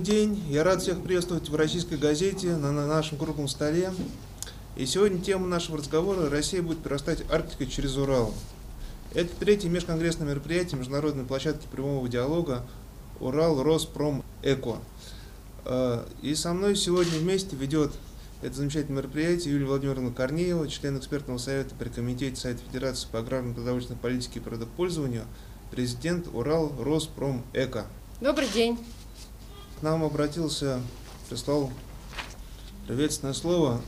день. Я рад всех приветствовать в российской газете на на нашем круглом столе. И сегодня тема нашего разговора «Россия будет прирастать Арктикой через Урал». Это третье межконгрессное мероприятие международной площадки прямого диалога «Урал Роспром Эко». Э, И со мной сегодня вместе ведет это замечательное мероприятие Юлия Владимировна Корнеева, член экспертного совета при Комитете Совета Федерации по аграрной продовольственной политике и продопользованию, президент Урал Роспром Эко. Добрый день. К нам обратился, прислал приветственное слово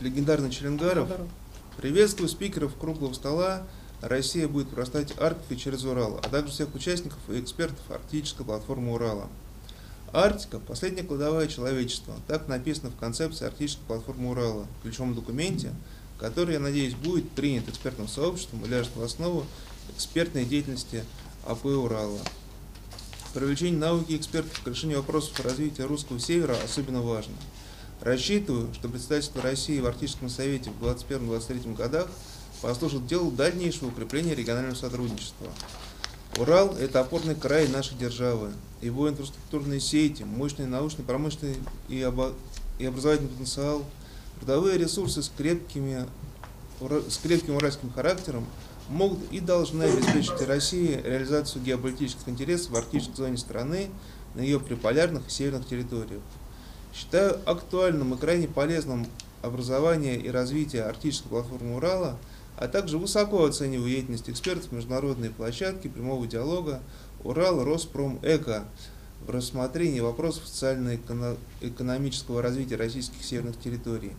легендарный Челенгаров. Приветствую спикеров круглого стола. Россия будет прорастать Арктикой через Урал, а также всех участников и экспертов Арктической платформы Урала. Арктика – последняя кладовая человечества. Так написано в концепции Арктической платформы Урала, ключевом документе, который, я надеюсь, будет принят экспертным сообществом и ляжет в основу экспертной деятельности АП Урала. Привлечение науки и экспертов к решению вопросов развития русского севера особенно важно. Рассчитываю, что представительство России в Арктическом совете в 2021-2023 годах послужит делу дальнейшего укрепления регионального сотрудничества. Урал – это опорный край нашей державы. Его инфраструктурные сети, мощный научный, промышленный и, обо- и образовательный потенциал, трудовые ресурсы с, крепкими, с крепким уральским характером могут и должны обеспечить России реализацию геополитических интересов в арктической зоне страны на ее приполярных и северных территориях. Считаю актуальным и крайне полезным образование и развитие арктической платформы Урала, а также высоко оцениваю деятельность экспертов международной площадки прямого диалога Урал Роспром Эко в рассмотрении вопросов социально-экономического развития российских северных территорий.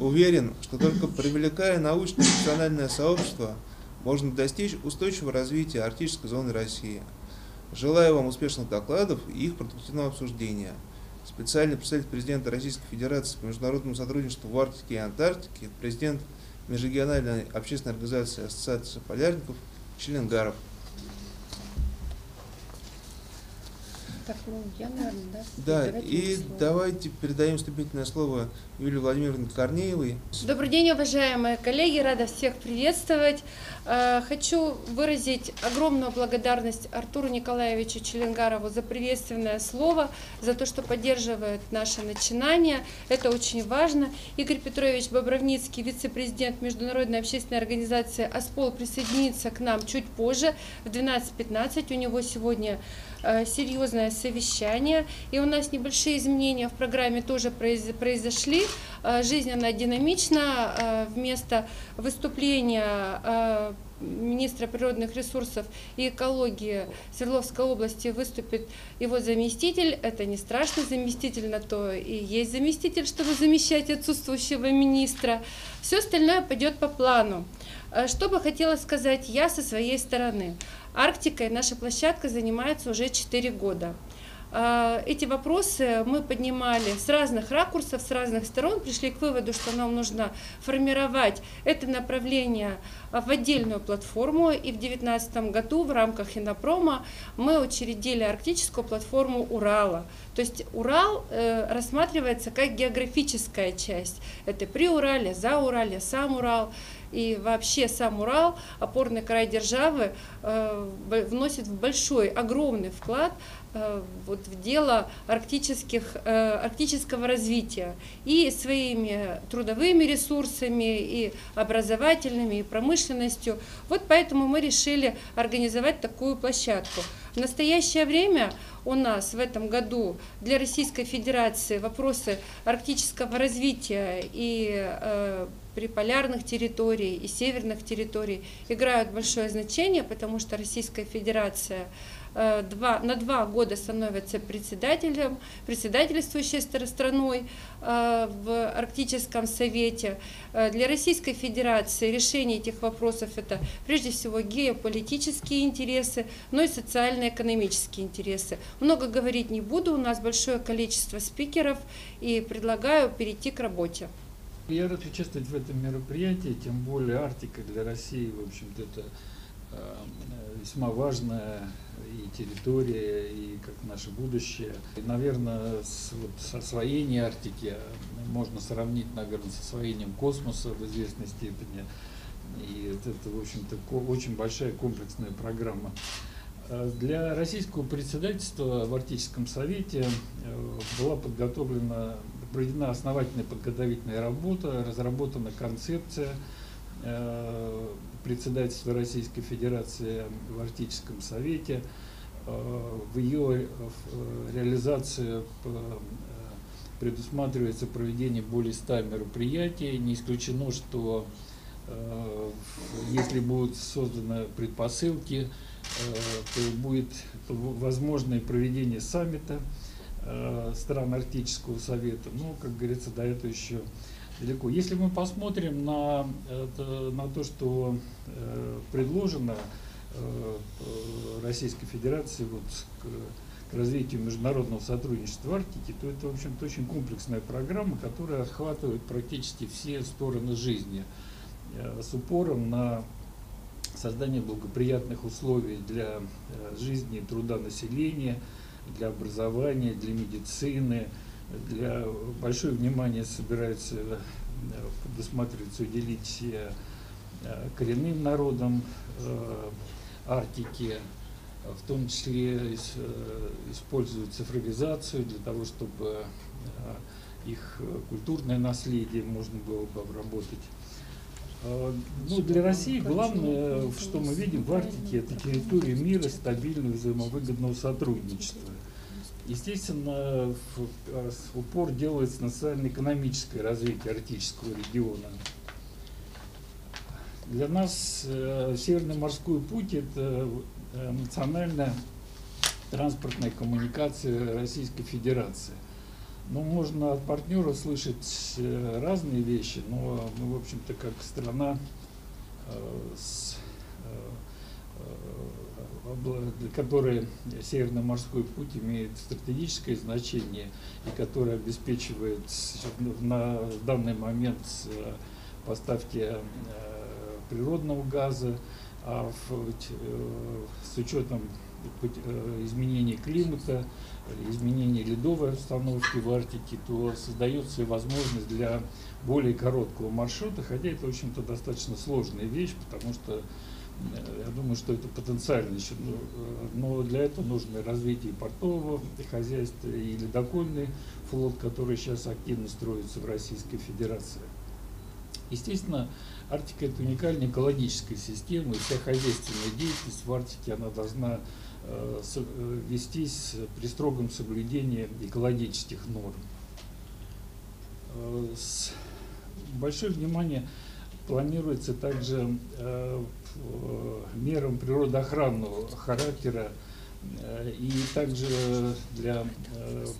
Уверен, что только привлекая научно-профессиональное сообщество, можно достичь устойчивого развития арктической зоны России. Желаю вам успешных докладов и их продуктивного обсуждения. Специальный представитель президента Российской Федерации по международному сотрудничеству в Арктике и Антарктике, президент Межрегиональной общественной организации Ассоциации полярников Челенгаров. Так, ну, я, наверное, да? Да, Давайте и давайте передаем вступительное слово Юлии Владимировне Корнеевой. Добрый день, уважаемые коллеги, рада всех приветствовать. Э, Хочу выразить огромную благодарность Артуру Николаевичу Челенгарову за приветственное слово, за то, что поддерживает наше начинание. Это очень важно. Игорь Петрович Бобровницкий, вице-президент Международной общественной организации ОСПОЛ, присоединится к нам чуть позже, в 12.15. У него сегодня серьезное совещание, и у нас небольшие изменения в программе тоже произ- произошли. Э, Жизнь, она динамична. Э, Вместо выступления э, министра природных ресурсов и экологии Свердловской области выступит его заместитель. Это не страшно, заместитель на то и есть заместитель, чтобы замещать отсутствующего министра. Все остальное пойдет по плану. Э, Что бы хотела сказать я со своей стороны? Арктикой наша площадка занимается уже 4 года. А, Эти вопросы мы поднимали с разных ракурсов, с разных сторон, пришли к выводу, что нам нужно формировать это направление в отдельную платформу. И в 2019 году в рамках Инопрома мы учредили арктическую платформу Урала. То есть Урал э, рассматривается как географическая часть. Это при Урале, за Урале, сам Урал. И вообще сам Урал, опорный край державы, э, вносит большой, огромный вклад э, вот в дело арктических, э, арктического развития и своими трудовыми ресурсами, и образовательными, и промышленностью. Вот поэтому мы решили организовать такую площадку. В настоящее время у нас в этом году для Российской Федерации вопросы арктического развития и э, приполярных территорий и северных территорий играют большое значение, потому что Российская Федерация два, на два года становится председателем, председательствующей стра- страной э, в Арктическом совете. Э, Для Российской Федерации решение этих вопросов это прежде всего геополитические интересы, но и социально-экономические интересы. Много говорить не буду, у нас большое количество спикеров и предлагаю перейти к работе. Я рад участвовать в этом мероприятии, тем более Арктика для России, в общем-то, это э, весьма важная и территория, и как наше будущее. И, наверное, с, вот, с освоением Арктики можно сравнить, наверное, с освоением космоса в известной степени. И это, в общем-то, очень большая комплексная программа. Э, Для российского председательства в Арктическом совете э, была подготовлена, проведена основательная подготовительная работа, разработана концепция э, председательства Российской Федерации в Арктическом совете. Э, В ее э, э, предусматривается проведение более 100 мероприятий. Не исключено, что если будут созданы предпосылки, то будет возможно и проведение саммита стран Арктического совета. Ну, как говорится, до этого еще далеко. Если мы посмотрим на, на то, что предложено Российской Федерации вот, к, к развитию международного сотрудничества в Арктике, то это, в общем-то, очень комплексная программа, которая охватывает практически все стороны жизни э, с упором на создание благоприятных условий для э, жизни и труда населения, для образования, для медицины, для большое внимание собирается э, предусматривается уделить э, э, коренным народам э, Арктики, в том числе ис- э, используют цифровизацию для того, чтобы э, их э, культурное наследие можно было бы обработать. Э, Ну, для России главное, что мы видим в Арктике, это территория мира, стабильного, взаимовыгодного сотрудничества. Естественно, э, упор делается на социально-экономическое развитие арктического региона. Для нас э, Северный морской путь – это э, национальная транспортная коммуникация Российской Федерации. Ну, можно от партнеров слышать э, разные вещи, но мы, в общем-то, как страна с, для которой Северный морской путь имеет стратегическое значение и которая обеспечивает на данный момент поставки природного газа, а э, с учетом путь- э, изменений климата, э, изменений ледовой обстановки в Арктике, то создается возможность для более короткого маршрута, хотя это, в общем-то, достаточно сложная вещь, потому что э, я думаю, что это потенциально еще, ну, э, но для этого нужно развитие портового хозяйства, и ледокольный флот, который сейчас активно строится в Российской Федерации. Естественно, Арктика это уникальная экологическая система, и вся хозяйственная деятельность в Арктике она должна э, э, вестись при строгом соблюдении экологических норм. Э, с- Большое внимание планируется также мерам природоохранного характера и также для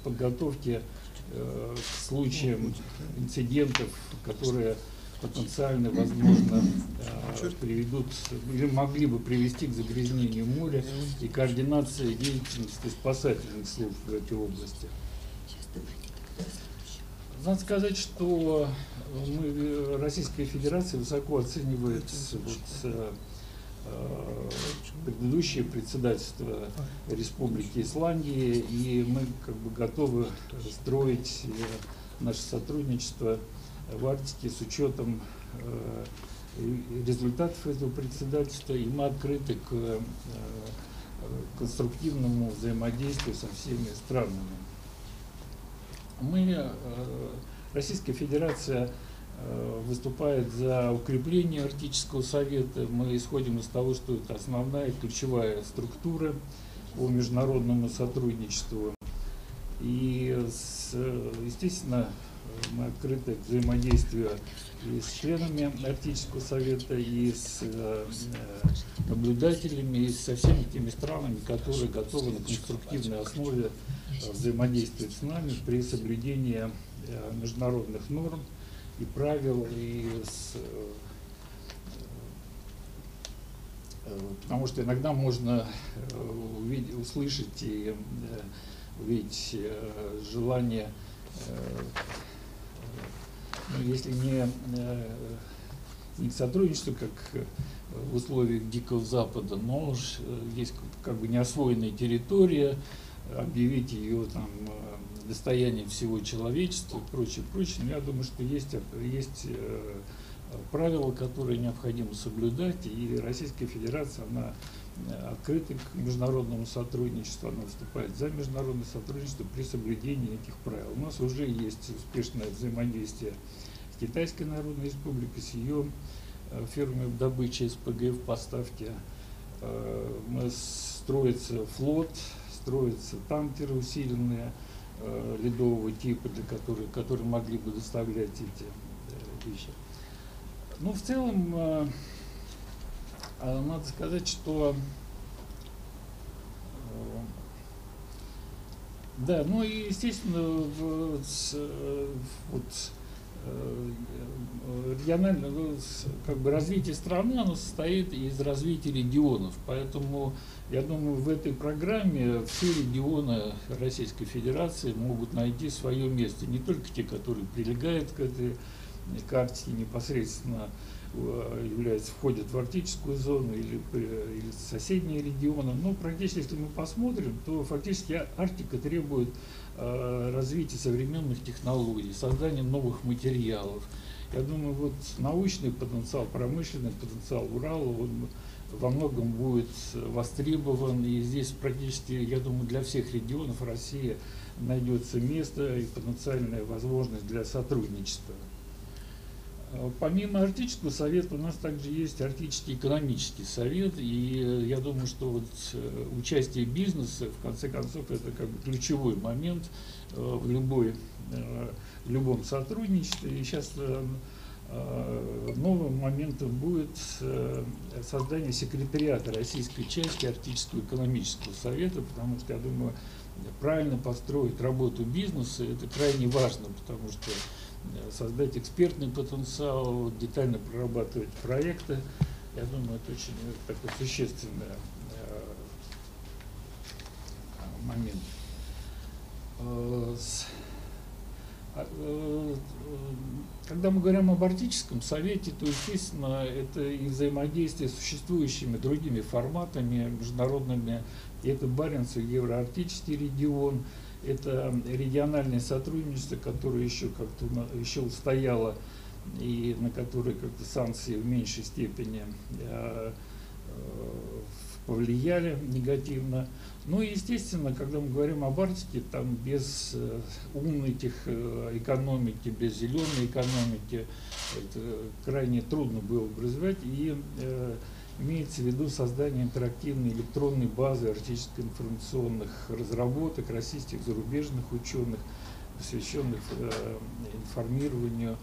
подготовки к случаям инцидентов, которые потенциально, возможно, э, приведут или могли бы привести к загрязнению моря и координации деятельности спасательных служб в этой области. Надо сказать, что мы, Российская Федерация высоко оценивает вот, э, э, предыдущее председательство Республики Исландии, и мы как бы готовы строить наше сотрудничество в Арктике с учетом э, результатов этого председательства, и мы открыты к э, конструктивному взаимодействию со всеми странами. Мы, э, Российская Федерация выступает за укрепление Арктического совета. Мы исходим из того, что это основная ключевая структура по международному сотрудничеству. И, естественно, мы открыты к взаимодействию и с членами Арктического совета, и с э, э, наблюдателями, и со всеми теми странами, которые готовы на конструктивной основе э, взаимодействовать с нами при соблюдении э, международных норм и правил, и с, э, э, потому что иногда можно увидеть, услышать и увидеть желание, если не, э, не к сотрудничеству, как э, в условиях Дикого Запада, но уж э, есть как бы неосвоенная территория, объявить ее там э, достоянием всего человечества и прочее, прочее. Но я думаю, что есть, есть э, правила, которые необходимо соблюдать, и Российская Федерация, она э, открыта к международному сотрудничеству, она выступает за международное сотрудничество при соблюдении этих правил. У нас уже есть успешное взаимодействие с Китайской Народной Республикой, с ее э, фирмами добычи СПГ в поставке. Э, Мы строится флот, строятся танкеры усиленные ледового типа, для которых, которые могли бы доставлять эти вещи. Ну, в целом, надо сказать, что э, да, ну и естественно, э, вот э, э, региональное с- как бы развитие страны, оно состоит из развития регионов, поэтому я думаю, в этой программе все регионы Российской Федерации могут найти свое место, не только те, которые прилегают к этой карте непосредственно э, являются, входят в арктическую зону или, при- или соседние регионы. Но практически, если мы посмотрим, то фактически Арктика требует э, развития современных технологий, создания новых материалов. Я думаю, вот научный потенциал, промышленный потенциал Урала, он во многом будет востребован. И здесь практически, я думаю, для всех регионов России найдется место и потенциальная возможность для сотрудничества. Э, Помимо Арктического совета у нас также есть Арктический экономический совет, и э, я думаю, что вот э, участие бизнеса, в конце концов, это как бы ключевой момент в любой, в любом сотрудничестве. И сейчас новым моментом будет создание секретариата российской части Арктического экономического совета, потому что, я думаю, правильно построить работу бизнеса, это крайне важно, потому что создать экспертный потенциал, детально прорабатывать проекты, я думаю, это очень э, такой существенный э, момент. Э, а, Когда мы говорим об Арктическом совете, то, естественно, это и взаимодействие с существующими другими форматами международными. И Это Баренц и Евроарктический регион, это региональное сотрудничество, которое еще как-то еще устояло и на которое как-то санкции в меньшей степени э, повлияли негативно. Ну и естественно, когда мы говорим об Арктике, там без э, умной тех, э, экономики, без зеленой экономики это крайне трудно было бы развивать. И э, имеется в виду создание интерактивной электронной базы арктических информационных разработок российских зарубежных ученых, посвященных э, информированию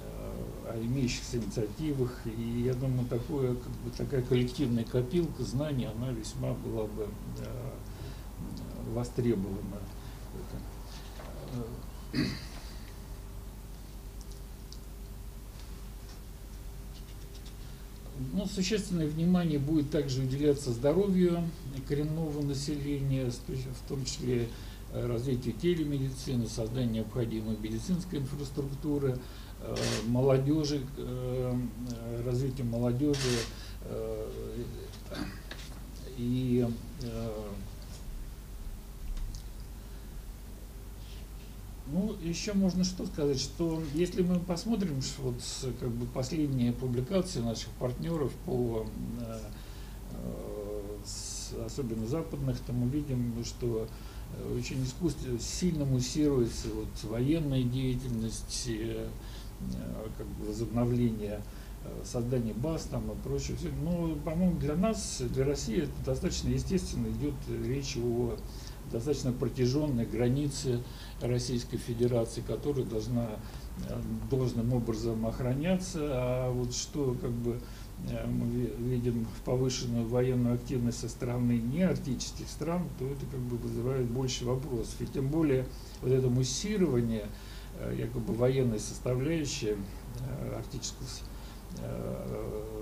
э, о имеющихся инициативах. И я думаю, такое, как бы, такая коллективная копилка знаний, она весьма была бы э, востребована. Это, э, Ну, существенное внимание будет также уделяться здоровью коренного населения, в том числе э, развитию телемедицины, созданию необходимой медицинской инфраструктуры, э, молодежи, э, развитию молодежи и Ну, еще можно что сказать, что если мы посмотрим вот как бы последние публикации наших партнеров по э, особенно западных, то мы видим, что очень искусственно, сильно муссируется вот военная деятельность, э, э, как бы возобновление создание баз там и прочее. Но, по-моему, для нас, для России это достаточно естественно идет речь о достаточно протяженной границе Российской Федерации, которая должна э, должным образом охраняться, а вот что как бы э, мы ви- видим повышенную военную активность со стороны неарктических стран, то это как бы вызывает больше вопросов. И тем более вот это муссирование, э, якобы военной составляющей арктического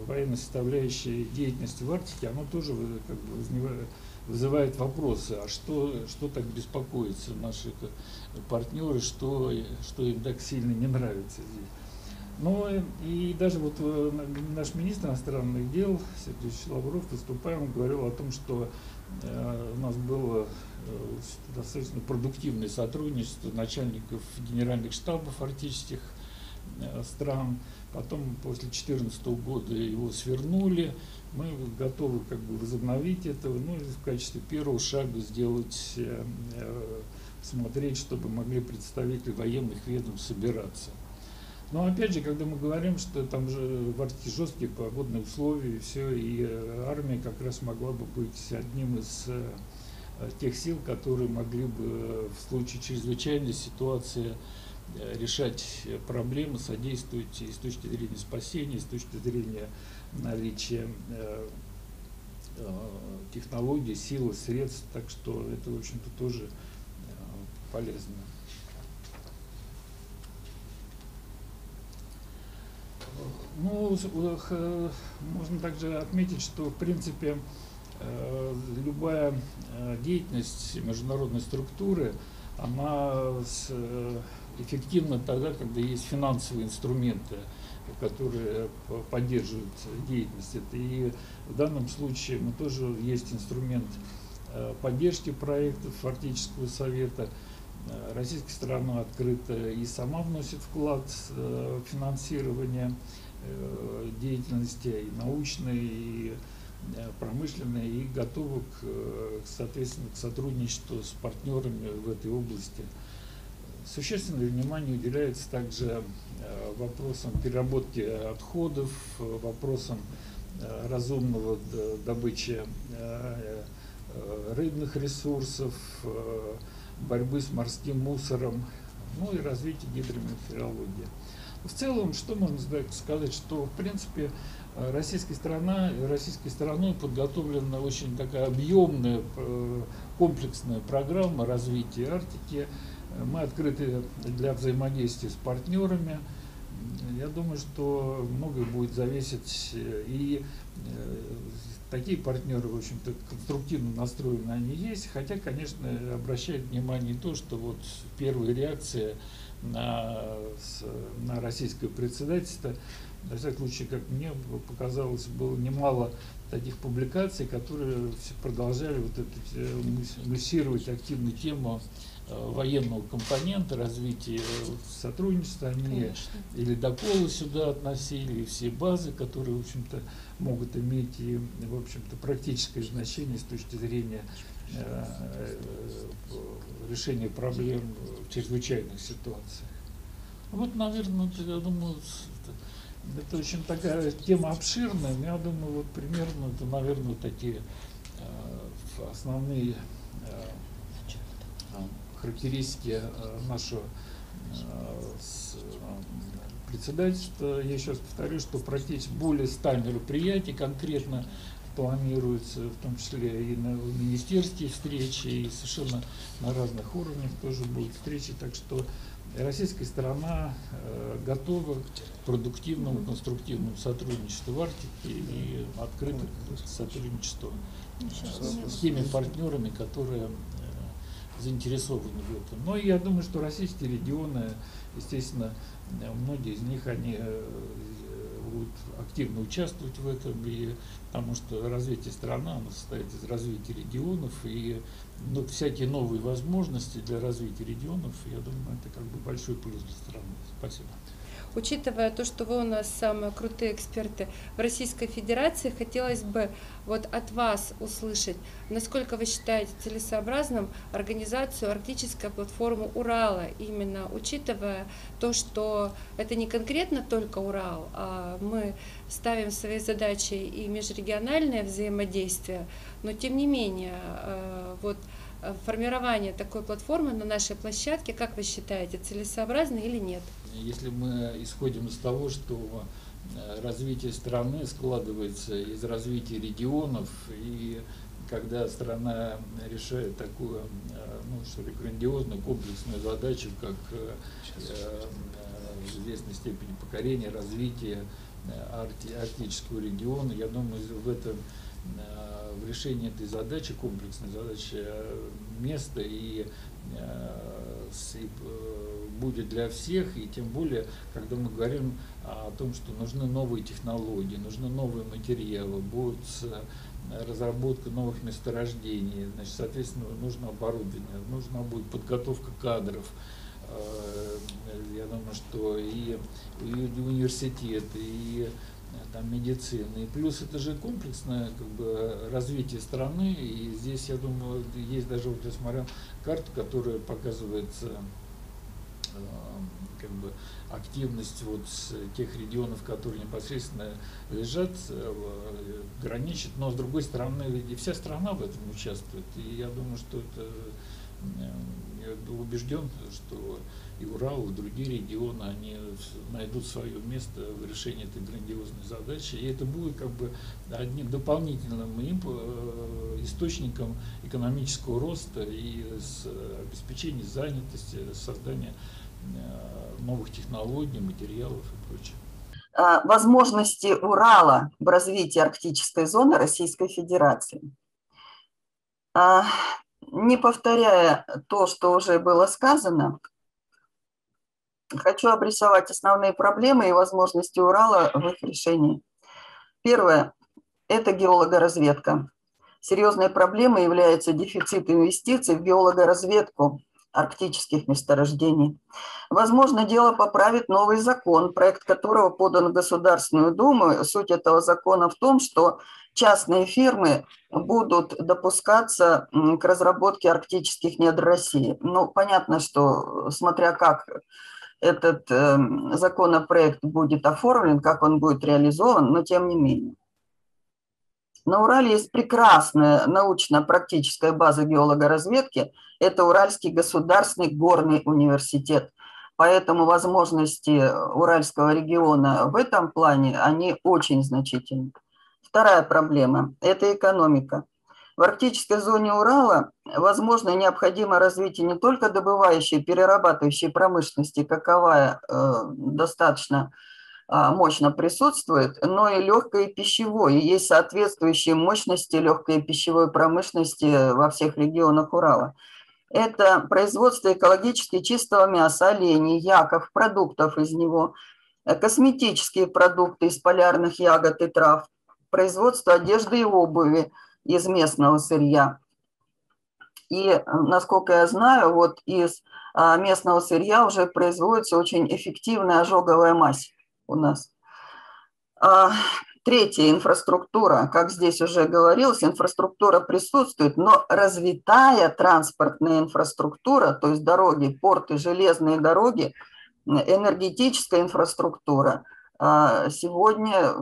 военной составляющей деятельности в Арктике, оно тоже как бы вызывает вопросы, а что, что так беспокоится наши к- партнеры, что, что им так сильно не нравится здесь. Ну э, и даже вот э, на- наш министр иностранных дел Сергей Лавров, выступая, он говорил о том, что э, у нас было э, достаточно продуктивное сотрудничество начальников генеральных штабов арктических э, стран, Потом после 2014 года его свернули. Мы готовы как бы возобновить это, ну и в качестве первого шага сделать, э, э, смотреть, чтобы могли представители военных ведомств собираться. Но опять же, когда мы говорим, что там же в Арктике жесткие погодные условия и все, и э, армия как раз могла бы быть одним из тех сил, которые могли бы в случае чрезвычайной ситуации решать проблемы, содействовать и с точки зрения спасения, и с точки зрения наличия технологий, силы, средств. Так что это, в общем-то, тоже полезно. Ну, можно также отметить, что в принципе э, любая э, деятельность международной структуры, она э, эффективна тогда, когда есть финансовые инструменты, которые поддерживают деятельность. И в данном случае мы тоже есть инструмент поддержки проектов Арктического совета – Э, российская сторона открыта и сама вносит вклад в финансирование э, деятельности и научной, и э, промышленной, и готова к, соответственно, к сотрудничеству с партнерами в этой области. Существенное внимание уделяется также вопросам переработки отходов, вопросам разумного добычи рыбных ресурсов, борьбы с морским мусором, ну и развитие гидрометеорологии. В целом, что можно сказать, что в принципе российская страна, российской стороной подготовлена очень такая объемная, э, комплексная программа развития Арктики. Мы открыты для взаимодействия с партнерами. Я думаю, что многое будет зависеть э, и э, такие партнеры, в общем-то, конструктивно настроены они есть, хотя, конечно, обращают внимание то, что вот первая реакция на, на российское председательство, на всякий случай, как мне показалось, было немало таких публикаций, которые продолжали вот это, э, муссировать активную тему военного компонента развития э, сотрудничества, они Конечно. и ледоколы сюда относили, и все базы, которые, в общем-то, могут иметь и, в общем-то, практическое значение с точки зрения э, решения проблем в чрезвычайных ситуациях. Вот, наверное, я думаю, это очень такая тема обширная, но я думаю, вот примерно это, наверное, такие основные характеристики э, нашего э, председательства. Я сейчас повторю, что практически более 100 мероприятий конкретно планируется, в том числе и на министерские встречи, и совершенно на разных уровнях тоже будут встречи. Так что российская сторона э, готова к продуктивному, конструктивному сотрудничеству в Арктике и открыта к сотрудничеству с теми партнерами, которые заинтересованы в этом. Но я думаю, что российские регионы, естественно, многие из них, они э, будут активно участвовать в этом, и, потому что развитие страны оно состоит из развития регионов, и ну, всякие новые возможности для развития регионов, я думаю, это как бы большой плюс для страны. Спасибо. Учитывая то, что вы у нас самые крутые эксперты в Российской Федерации, хотелось бы вот от вас услышать, насколько вы считаете целесообразным организацию арктической платформы Урала, именно учитывая то, что это не конкретно только Урал, а мы ставим своей задачей и межрегиональное взаимодействие, но тем не менее, э, вот формирование такой платформы на нашей площадке, как вы считаете, целесообразно или нет? Если мы исходим из того, что э, развитие страны складывается из развития регионов, и когда страна решает такую, э, ну, что ли, грандиозную комплексную задачу, как э, в известной степени покорение, развитие арти, арктического региона, я думаю, в этом в решении этой задачи, комплексной задачи, место и, и будет для всех, и тем более, когда мы говорим о том, что нужны новые технологии, нужны новые материалы, будет разработка новых месторождений, значит, соответственно, нужно оборудование, нужна будет подготовка кадров, э, я думаю, что и, и университет, и там, медицины. И плюс это же комплексное как бы, развитие страны. И здесь, я думаю, есть даже, вот я смотрел карту, которая показывается э, как бы активность вот тех регионов, которые непосредственно лежат, э, граничит, но с другой стороны, и вся страна в этом участвует. И я думаю, что это, э, я убежден, что и Урал, и другие регионы, они найдут свое место в решении этой грандиозной задачи. И это будет как бы одним дополнительным э, источником экономического роста и обеспечения занятости, создания э, новых технологий, материалов и прочее а, возможности Урала в развитии арктической зоны Российской Федерации. А, не повторяя то, что уже было сказано, Хочу обрисовать основные проблемы и возможности Урала в их решении. Первое – это геологоразведка. Серьезной проблемой является дефицит инвестиций в геологоразведку арктических месторождений. Возможно, дело поправит новый закон, проект которого подан в Государственную Думу. Суть этого закона в том, что частные фирмы будут допускаться к разработке арктических недр России. Ну, понятно, что смотря как этот э, законопроект будет оформлен, как он будет реализован, но тем не менее. На Урале есть прекрасная научно-практическая база геологоразведки. Это Уральский государственный горный университет. Поэтому возможности Уральского региона в этом плане, они очень значительны. Вторая проблема – это экономика. В арктической зоне Урала возможно необходимо развитие не только добывающей, перерабатывающей промышленности, каковая э, достаточно э, мощно присутствует, но и пищевой. И есть соответствующие мощности легкой пищевой промышленности во всех регионах Урала. Это производство экологически чистого мяса, оленей, яков, продуктов из него, косметические продукты из полярных ягод и трав, производство одежды и обуви – из местного сырья. И, э, насколько я знаю, вот из а, местного сырья уже производится очень эффективная ожоговая мазь у нас. А, третье – инфраструктура. Как здесь уже говорилось, инфраструктура присутствует, но развитая транспортная инфраструктура, то есть дороги, порты, железные дороги, энергетическая инфраструктура а, сегодня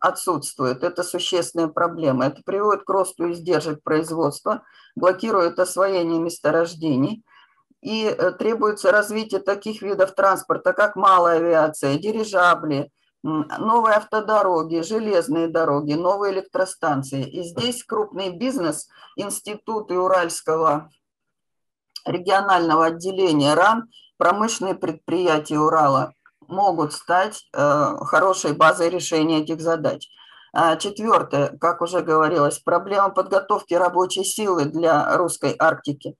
отсутствует. Это существенная проблема. Это приводит к росту издержек производства, блокирует освоение месторождений и э, требуется развитие таких видов транспорта, как малая авиация, дирижабли, новые автодороги, железные дороги, новые электростанции. И здесь крупный бизнес, институты Уральского регионального отделения РАН, промышленные предприятия Урала – могут стать э, хорошей базой решения этих задач. А четвертое, как уже говорилось, проблема подготовки рабочей силы для русской Арктики.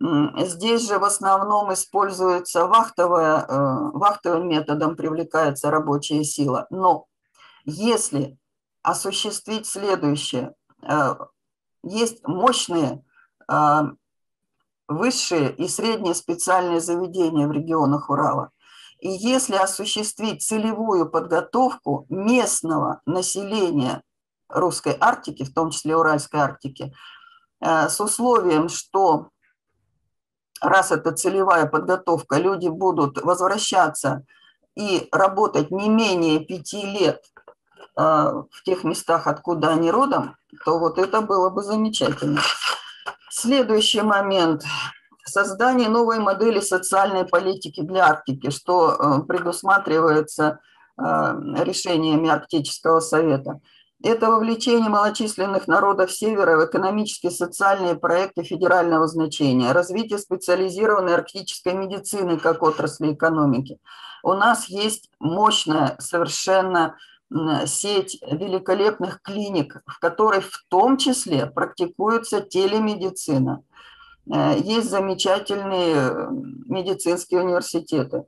Здесь же в основном используется вахтовая, э, вахтовым методом привлекается рабочая сила. Но если осуществить следующее, э, есть мощные высшие и средние специальные заведения в регионах Урала – и если осуществить целевую подготовку местного населения русской Арктики, в том числе Уральской Арктики, э, с условием, что раз это целевая подготовка, люди будут возвращаться и работать не менее пяти лет э, в тех местах, откуда они родом, то вот это было бы замечательно. Следующий момент – создание новой модели социальной политики для Арктики, что э, предусматривается э, решениями Арктического совета. Это вовлечение малочисленных народов Севера в экономические и социальные проекты федерального значения, развитие специализированной арктической медицины как отрасли экономики. У нас есть мощная совершенно сеть великолепных клиник, в которой в том числе практикуется телемедицина. Э, есть замечательные э, медицинские университеты.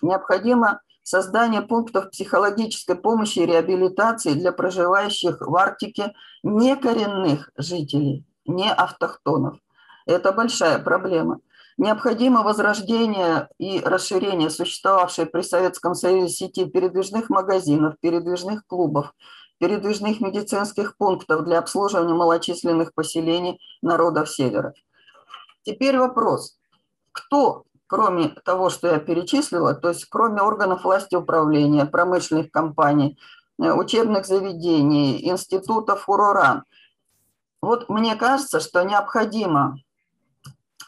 Необходимо создание пунктов психологической помощи и реабилитации для проживающих в Арктике некоренных жителей, не автохтонов. Это большая проблема. Необходимо возрождение и расширение существовавшей при Советском Союзе сети передвижных магазинов, передвижных клубов, передвижных медицинских пунктов для обслуживания малочисленных поселений народов Севера. Теперь вопрос. Кто, кроме того, что я перечислила, то есть кроме органов власти управления, промышленных компаний, э, учебных заведений, институтов УРОРАН, вот мне кажется, что необходимо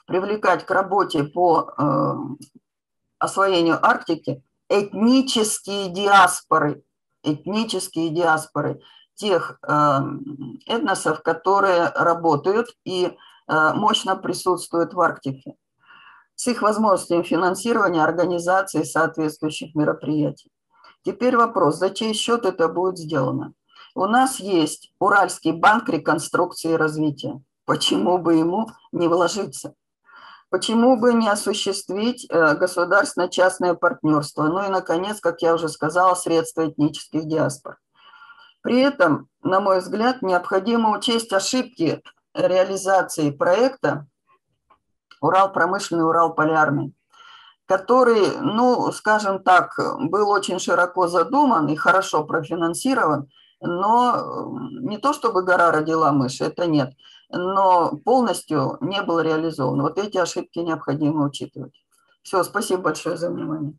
привлекать к работе по э, освоению Арктики этнические диаспоры, этнические диаспоры тех э, этносов, которые работают и э, мощно присутствуют в Арктике, с их возможностями финансирования организации соответствующих мероприятий. Теперь вопрос, за чей счет это будет сделано? У нас есть Уральский банк реконструкции и развития. Почему бы ему не вложиться? Почему бы не осуществить э, государственно-частное партнерство? Ну и, наконец, как я уже сказала, средства этнических диаспор. При этом, на мой взгляд, необходимо учесть ошибки реализации проекта «Урал промышленный, Урал полярный», который, ну, скажем так, был очень широко задуман и хорошо профинансирован, но не то чтобы гора родила мышь, это нет – но полностью не было реализовано. Вот эти ошибки необходимо учитывать. Все, спасибо большое за внимание.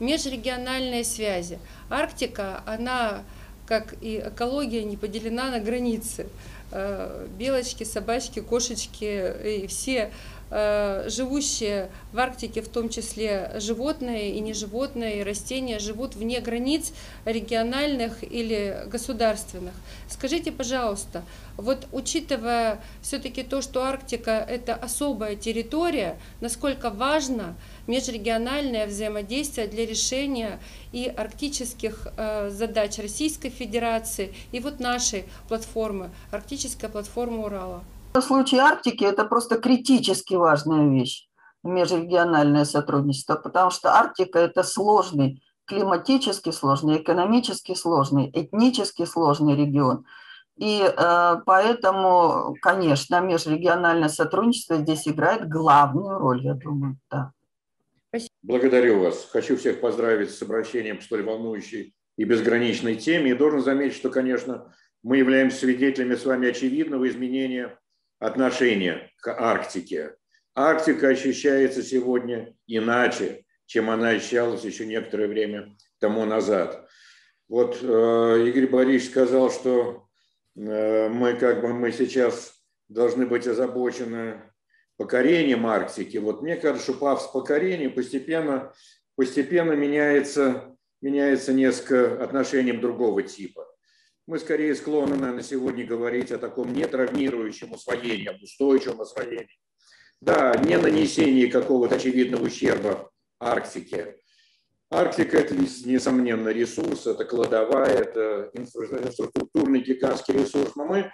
Межрегиональные связи. Арктика, она, как и экология, не поделена на границы. Э, белочки, собачки, кошечки и все Э, живущие в Арктике, в том числе животные и неживотные, и растения, живут вне границ региональных или государственных. Скажите, пожалуйста, вот учитывая все-таки то, что Арктика – это особая территория, насколько важно межрегиональное взаимодействие для решения и арктических э, задач Российской Федерации, и вот нашей платформы, арктическая платформа Урала? В случае Арктики это просто критически важная вещь, межрегиональное сотрудничество, потому что Арктика – это сложный, климатически сложный, экономически сложный, этнически сложный регион. И э, поэтому, конечно, межрегиональное сотрудничество здесь играет главную роль, я думаю. Да. Благодарю вас. Хочу всех поздравить с обращением к столь волнующей и безграничной теме. И должен заметить, что, конечно, мы являемся свидетелями с вами очевидного изменения отношение к Арктике. Арктика ощущается сегодня иначе, чем она ощущалась еще некоторое время тому назад. Вот э, Игорь Борисович сказал, что э, мы как бы мы сейчас должны быть озабочены покорением Арктики. Вот мне кажется, что пафос покорения постепенно, постепенно меняется, меняется несколько отношением другого типа. Мы скорее склонны, наверное, сегодня говорить о таком нетравмирующем усвоении, об устойчивом освоении. Да, не нанесении какого-то очевидного ущерба Арктике. Арктика – это, несомненно, ресурс, это кладовая, это инфраструктурный гигантский ресурс. Но мы,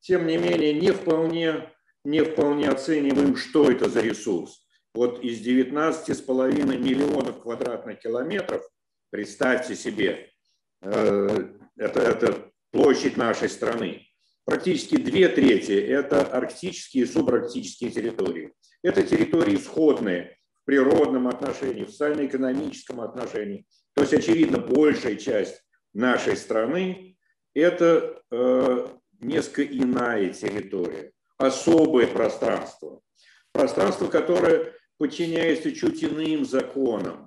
тем не менее, не вполне, не вполне оцениваем, что это за ресурс. Вот из 19,5 миллионов квадратных километров, представьте себе, э, это, это площадь нашей страны. Практически две трети – это арктические и субарктические территории. Это территории сходные в природном отношении, в социально-экономическом отношении. То есть, очевидно, большая часть нашей страны – это э, несколько иная территория, особое пространство. Пространство, которое подчиняется чуть иным законам,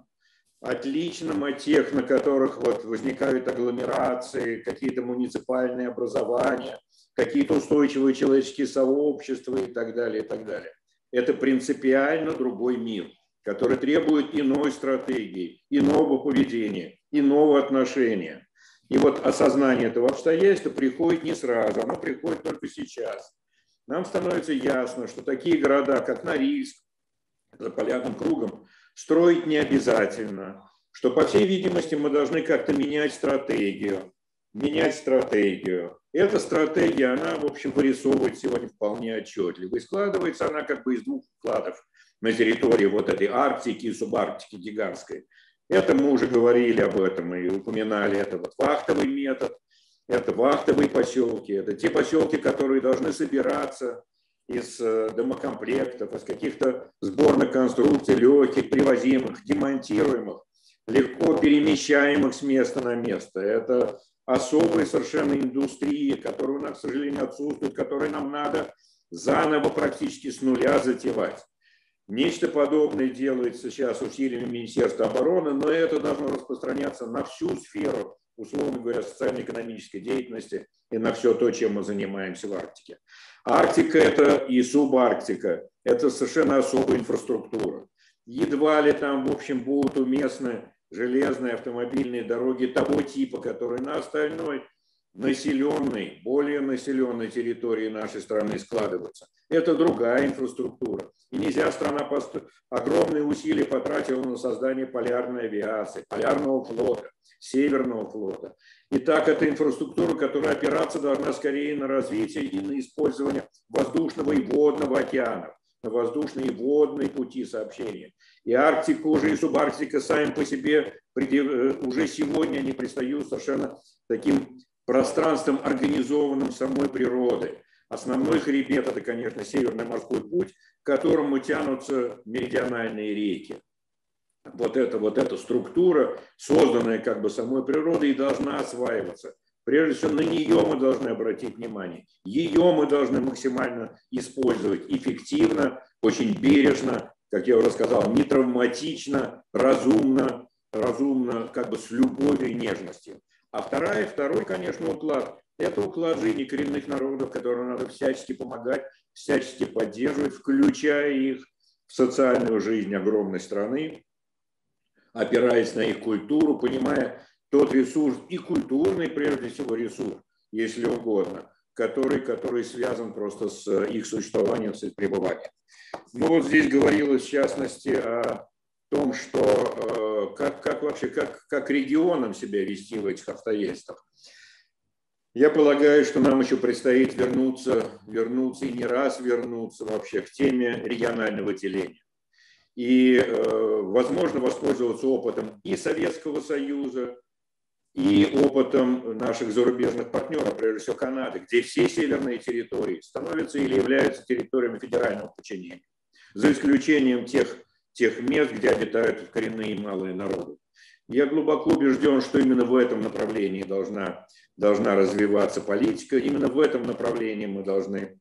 отличным от тех, на которых вот возникают агломерации, какие-то муниципальные образования, какие-то устойчивые человеческие сообщества и так далее, и так далее. Это принципиально другой мир, который требует иной стратегии, иного поведения, иного отношения. И вот осознание этого обстоятельства приходит не сразу, оно приходит только сейчас. Нам становится ясно, что такие города, как Норильск, за полярным кругом, строить не обязательно, что, по всей видимости, мы должны как-то менять стратегию, менять стратегию. Эта стратегия, она, в общем, вырисовывает сегодня вполне отчетливо. И складывается она как бы из двух вкладов на территории вот этой Арктики и субарктики гигантской. Это мы уже говорили об этом и упоминали. Это вот вахтовый метод, это вахтовые поселки, это те поселки, которые должны собираться из э, домокомплектов, из каких-то сборных конструкций, легких, привозимых, демонтируемых, легко перемещаемых с места на место. Это особые совершенно индустрии, которые у нас, к сожалению, отсутствуют, которые нам надо заново практически с нуля затевать. Нечто подобное делается сейчас усилиями Министерства обороны, но это должно распространяться на всю сферу, условно говоря, социально-экономической деятельности и на все то, чем мы занимаемся в Арктике. Арктика это и субарктика, это совершенно особая инфраструктура. Едва ли там, в общем, будут уместны железные автомобильные дороги того типа, которые на остальной населенной, более населенной территории нашей страны складываются. Это другая инфраструктура. И нельзя, страна пост... огромные усилия потратила на создание полярной авиации, полярного флота, северного флота. И так это инфраструктура, которая опираться должна скорее на развитие и на использование воздушного и водного океанов, на воздушные и водные пути сообщения. И Арктика уже, и субарктика сами по себе э, уже сегодня не предстают совершенно таким пространством, организованным самой природой. Основной хребет – это, конечно, Северный морской путь, к которому тянутся меридиональные реки. Вот эта, вот эта структура, созданная как бы самой природой, и должна осваиваться. Прежде всего, на нее мы должны обратить внимание. Ее мы должны максимально использовать эффективно, очень бережно, как я уже сказал, не травматично, разумно, разумно, как бы с любовью и нежностью. А вторая, второй, конечно, уклад – это уклад жизни коренных народов, которым надо всячески помогать, всячески поддерживать, включая их в социальную жизнь огромной страны, опираясь на их культуру, понимая тот ресурс и культурный, прежде всего, ресурс, если угодно, который, который связан просто с их существованием, с их пребыванием. Ну вот здесь говорилось в частности о том, что э, как, как вообще, как, как регионам себя вести в этих обстоятельствах. Я полагаю, что нам еще предстоит вернуться, вернуться и не раз вернуться вообще к теме регионального деления. И, э, возможно, воспользоваться опытом и Советского Союза, и опытом наших зарубежных партнеров, прежде всего Канады, где все северные территории становятся или являются территориями федерального подчинения, за исключением тех тех мест, где обитают коренные малые народы. Я глубоко убежден, что именно в этом направлении должна, должна развиваться политика, именно в этом направлении мы должны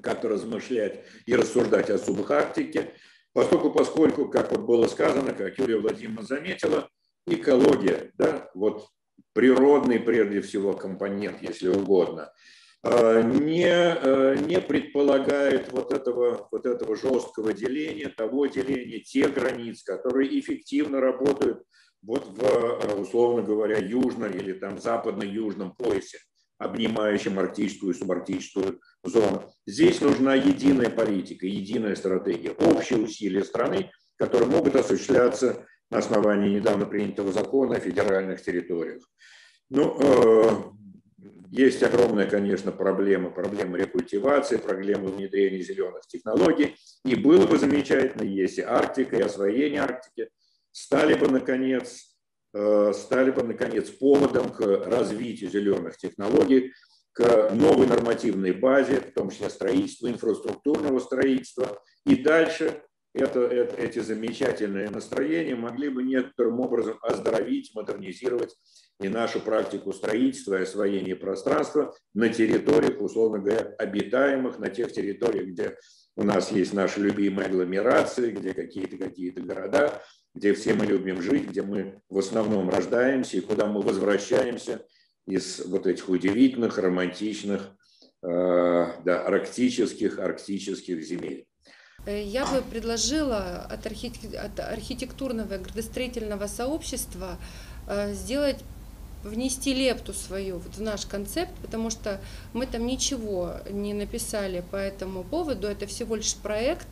как-то размышлять и рассуждать о субарктике, поскольку, поскольку, как вот было сказано, как Юлия Владимировна заметила, экология, да, вот природный прежде всего компонент, если угодно – не, э, не предполагает вот этого, вот этого жесткого деления, того деления, тех границ, которые эффективно работают вот в, э, условно говоря, южном или там западно-южном поясе, обнимающем арктическую и субарктическую зону. Здесь нужна единая политика, единая стратегия, общие усилия страны, которые могут осуществляться на основании недавно принятого закона о федеральных территориях. Ну, есть огромная, конечно, проблема, проблема рекультивации, проблема внедрения зеленых технологий. И было бы замечательно, если Арктика и освоение Арктики стали бы, наконец, э, стали бы, наконец, поводом к развитию зеленых технологий, к новой нормативной базе, в том числе строительства, инфраструктурного строительства. И дальше это, это, эти замечательные настроения могли бы некоторым образом оздоровить, модернизировать и нашу практику строительства и освоения пространства на территориях, условно говоря, обитаемых, на тех территориях, где у нас есть наши любимые агломерации, где какие-то какие-то города, где все мы любим жить, где мы в основном рождаемся и куда мы возвращаемся из вот этих удивительных, романтичных, э, да, арктических, арктических земель. Э, я бы предложила от, архитектурного и градостроительного сообщества э, сделать внести лепту свою вот в наш концепт, потому что мы там ничего не написали по этому поводу, это всего лишь проект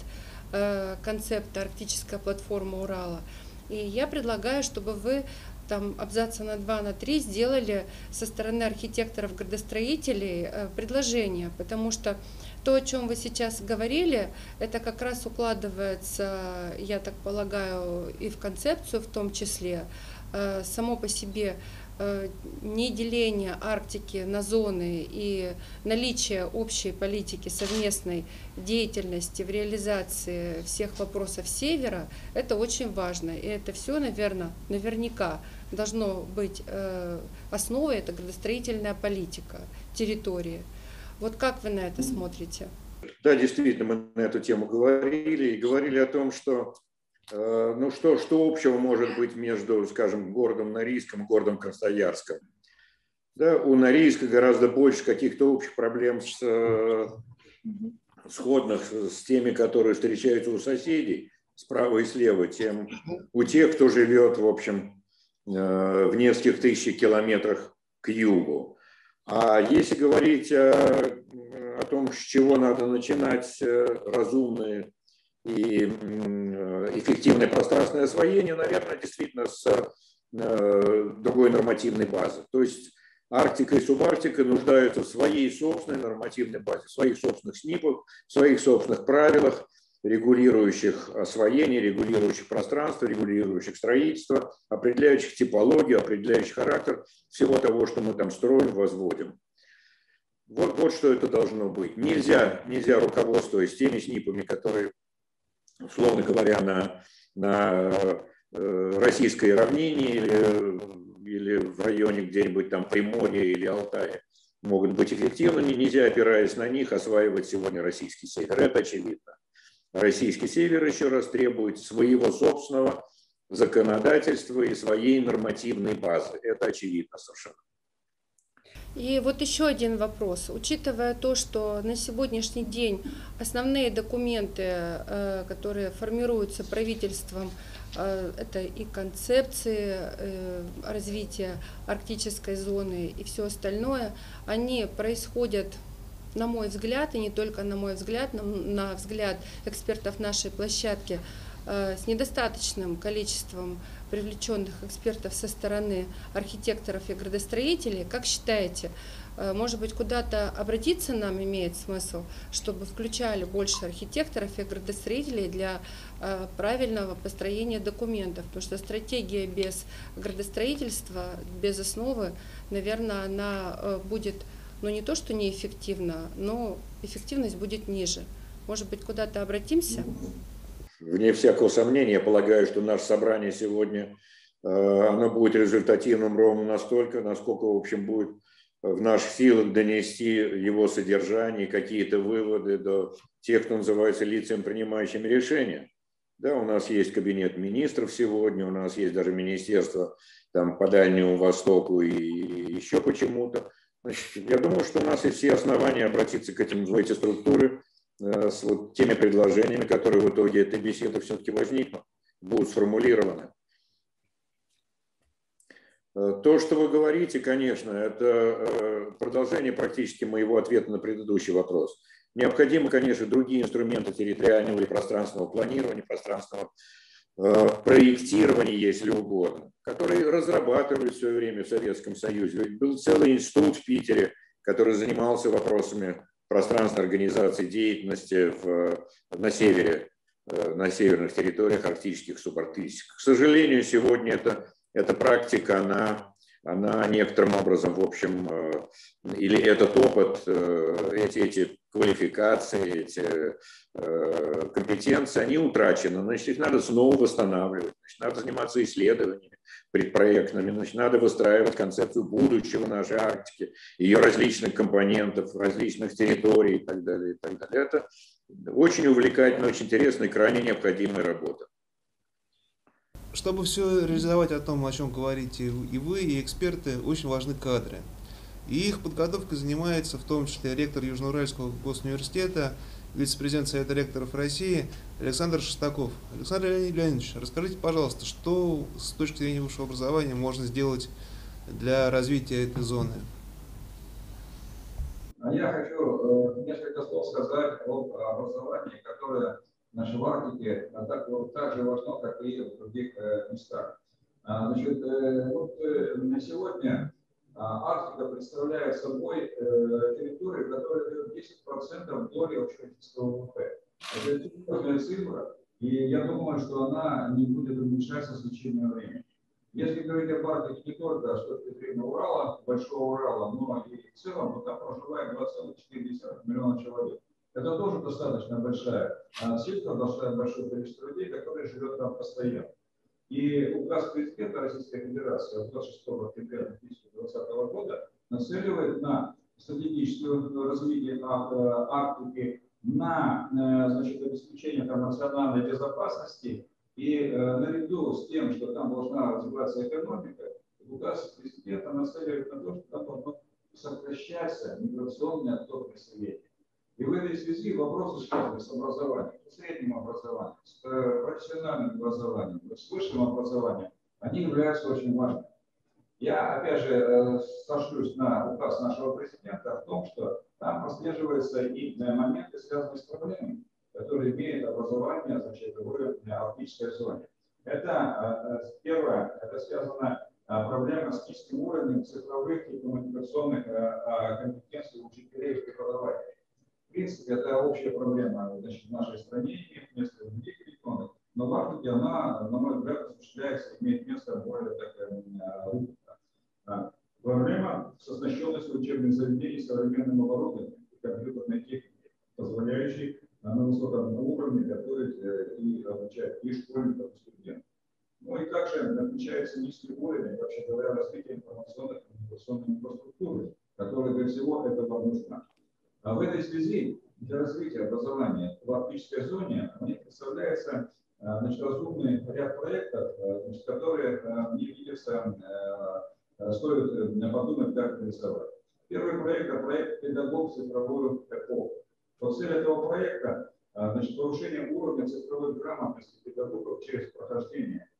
э, концепта «Арктическая платформа Урала». И я предлагаю, чтобы вы там абзаца на два, на три сделали со стороны архитекторов-градостроителей предложение, потому что то, о чем вы сейчас говорили, это как раз укладывается, я так полагаю, и в концепцию в том числе. Э, само по себе э, неделение Арктики на зоны и наличие общей политики совместной деятельности в реализации всех вопросов Севера, это очень важно. И это все, наверное, наверняка должно быть э, основой, это градостроительная политика территории. Вот как вы на это смотрите? Да, действительно, мы на эту тему говорили и говорили о том, что э, ну что, что общего может быть между, скажем, городом Норильском и городом Красноярском? Да, у Норильска гораздо больше каких-то общих проблем с, э, сходных с теми, которые встречаются у соседей справа и слева, тем у тех, кто живет, в общем, э, в нескольких тысяч километрах к югу. А если говорить о о том, с чего надо начинать э, разумное и эффективное пространственное освоение, наверное, действительно с э, другой нормативной базы. То есть Арктика и Субарктика нуждаются в своей собственной нормативной базе, в своих собственных СНИПах, в своих собственных правилах, регулирующих освоение, регулирующих пространство, регулирующих строительство, определяющих типологию, определяющих характер всего того, что мы там строим, возводим. Вот, вот что это должно быть. Нельзя, нельзя руководствуясь теми СНИПами, которые, условно говоря, на, на э, российской равнине или, или в районе где-нибудь там Приморья или Алтая, могут быть эффективными. Нельзя, опираясь на них, осваивать сегодня российский север. Это очевидно. Российский север, еще раз, требует своего собственного законодательства и своей нормативной базы. Это очевидно совершенно. И вот еще один вопрос. Учитывая то, что на сегодняшний день основные документы, э, которые формируются правительством, э, это и концепции э, развития арктической зоны и все остальное, они происходят на мой взгляд, и не только на мой взгляд, на, на взгляд экспертов нашей площадки, с недостаточным количеством привлеченных экспертов со стороны архитекторов и градостроителей. Как считаете, э, может быть, куда-то обратиться нам имеет смысл, чтобы включали больше архитекторов и градостроителей для э, правильного построения документов, потому что стратегия без градостроительства, без основы, наверное, она э, будет, ну не то, что неэффективна, но эффективность будет ниже. Может быть, куда-то обратимся? вне всякого сомнения, я полагаю, что наше собрание сегодня, э, оно будет результативным ровно настолько, насколько, в общем, будет в наших силах донести его содержание, какие-то выводы до тех, кто называется лицами, принимающими решения. Да, у нас есть кабинет министров сегодня, у нас есть даже министерство там, по Дальнему Востоку и еще почему-то. Я думаю, что у нас есть все основания обратиться к этим в эти структуры Э, с вот теми предложениями, которые в итоге этой беседы все-таки возникнут, будут сформулированы. Э, то, что вы говорите, конечно, это э, продолжение практически моего ответа на предыдущий вопрос. Необходимы, конечно, другие инструменты территориального или пространственного планирования, пространственного проектирования, если угодно, которые разрабатывались в свое время в Советском Союзе. Был целый институт в Питере, который занимался вопросами пространственной организации деятельности в, на севере, э, на северных территориях арктических, субарктических. К сожалению, сегодня это, эта практика, она, она некоторым образом, в общем, э, или этот опыт, э, эти, эти квалификации, эти компетенции, они утрачены. Значит, их надо снова восстанавливать, значит, надо заниматься исследованиями предпроектными, значит, надо выстраивать концепцию будущего нашей Арктики, ее различных компонентов, различных территорий и так далее. И так далее. Это очень увлекательная, очень интересная и крайне необходимая работа. Чтобы все реализовать о том, о чем говорите и вы, и эксперты, очень важны кадры. И их подготовкой занимается в том числе ректор Южноуральского госуниверситета вице-президент Совета ректоров России Александр Шестаков. Александр Леонидович, расскажите, пожалуйста, что с точки зрения высшего образования можно сделать для развития этой зоны? А я хочу э, несколько слов сказать об образовании, которое в нашей Арктике так, так же важно, как и в других э, местах. А, значит, э, вот на сегодня а, Арктика представляет собой э, территорию, которая дает 10% доли общероссийского ВВП. Это серьезная цифра, и я думаю, что она не будет уменьшаться с течением времени. Если говорить об Арктике не только с точки зрения Урала, Большого Урала, но и в целом, то там проживает 2,4 миллиона человек. Это тоже достаточно большая цифра, достаточно большое количество людей, которые живет там постоянно. И указ президента Российской Федерации от 26 октября 2020 года нацеливает на стратегическое развитие Арктики, на значит, обеспечение там, национальной безопасности и э, наряду с тем, что там должна развиваться экономика, указ президента нацеливает на то, что там должно сокращаться миграционный отток населения. И в этой связи вопросы, связанные с образованием, с средним образованием, с э, профессиональным образованием, с высшим образованием, они являются очень важными. Я, опять же, э, сошлюсь на указ нашего президента о том, что там прослеживаются и моменты, связанные с проблемами, которые имеют образование значит, в арктической зоне. Это первое, это связано проблема с низким уровнем цифровых и коммуникационных компетенций учителей и преподавателей. В принципе, это общая проблема значит, в нашей стране, имеет место в других регионах, но в Африке она, на мой взгляд, осуществляется, имеет место более так, Проблема с оснащенностью учебных заведений современным оборудованием и компьютерной техникой, позволяющей на высоком уровне готовить э, и обучать и школьников, и студентов. Ну и также отмечается низкий уровень, вообще говоря, развития информационной и коммуникационной инфраструктуры, которая для всего этого нужна. А в этой связи для развития образования в арктической зоне мне представляется э, значит, разумный ряд проектов, э, значит, которые мне видятся, стоит подумать, как реализовать. Первый проект – это проект «Педагог цифровую эпоху». Цель этого проекта значит, повышение уровня цифровой грамотности педагогов через прохождение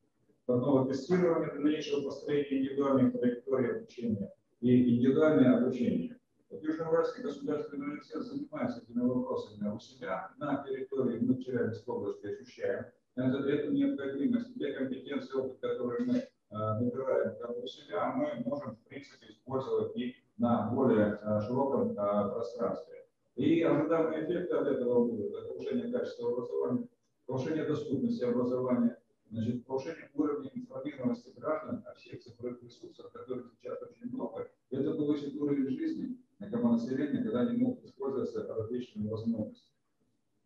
одного тестирования дальнейшего построения индивидуальной траектории обучения и индивидуальное обучение. Вот Южноуральский государственный университет занимается этими вопросами у себя на территории, Челябинской области ощущаем эту необходимость, те компетенции, опыт, которые мы э, набираем у себя, мы можем, в принципе, использовать и на более э, широком э, пространстве. И ожидаемые эффекты от этого будут это повышение качества образования, повышение доступности образования, значит, повышение уровня информированности граждан о всех цифровых ресурсах, которых сейчас очень много. Это повысит уровень жизни населения, когда они могут использоваться различными возможностями.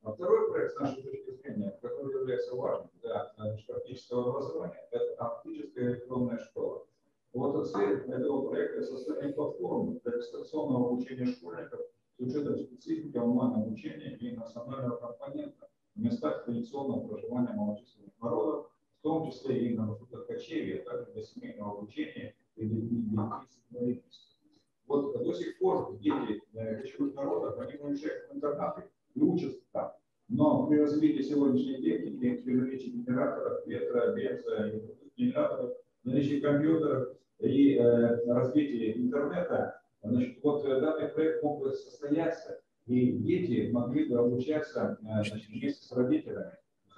А второй проект, с нашей точки зрения, который является важным для практического образования, это оптическая электронная школа. Вот цель этого проекта – создание платформы для дистанционного обучения школьников с учетом специфики онлайн-обучения и национального компонента в местах традиционного проживания малочисленных народов, в том числе и на маршрутах кочевья, а также для семейного обучения и для детей с инвалидностью. Вот до сих пор дети э, кочевых народов, они уезжают в интернаты и учатся там. Но при развитии сегодняшней техники, при наличии генераторов, ветра, бенза, генераторов, наличии компьютеров и э, развитии интернета, Значит, вот э, данный проект мог бы состояться, и дети могли бы обучаться э, значит, вместе с родителями,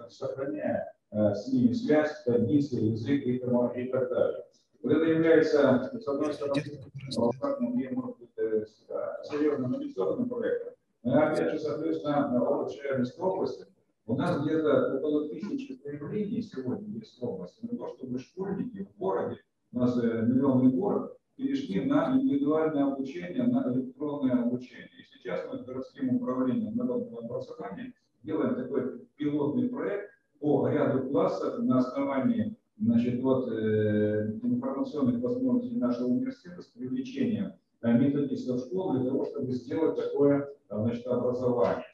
сохраняя э, с ними связь, традиции, язык и, и так далее. Вот это является, с одной стороны, может быть, серьезным инвестиционным проектом. Но опять же, соответственно, в Челябинской области у нас где-то около тысячи заявлений сегодня есть в области на то, чтобы школьники в городе, у нас миллионный город, перешли на индивидуальное обучение, на электронное обучение. И сейчас мы с городским управлением народного образования делаем такой пилотный проект по ряду классов на основании значит, вот, э, информационных возможностей нашего университета с привлечением э, методистов школ для того, чтобы сделать такое значит, образование.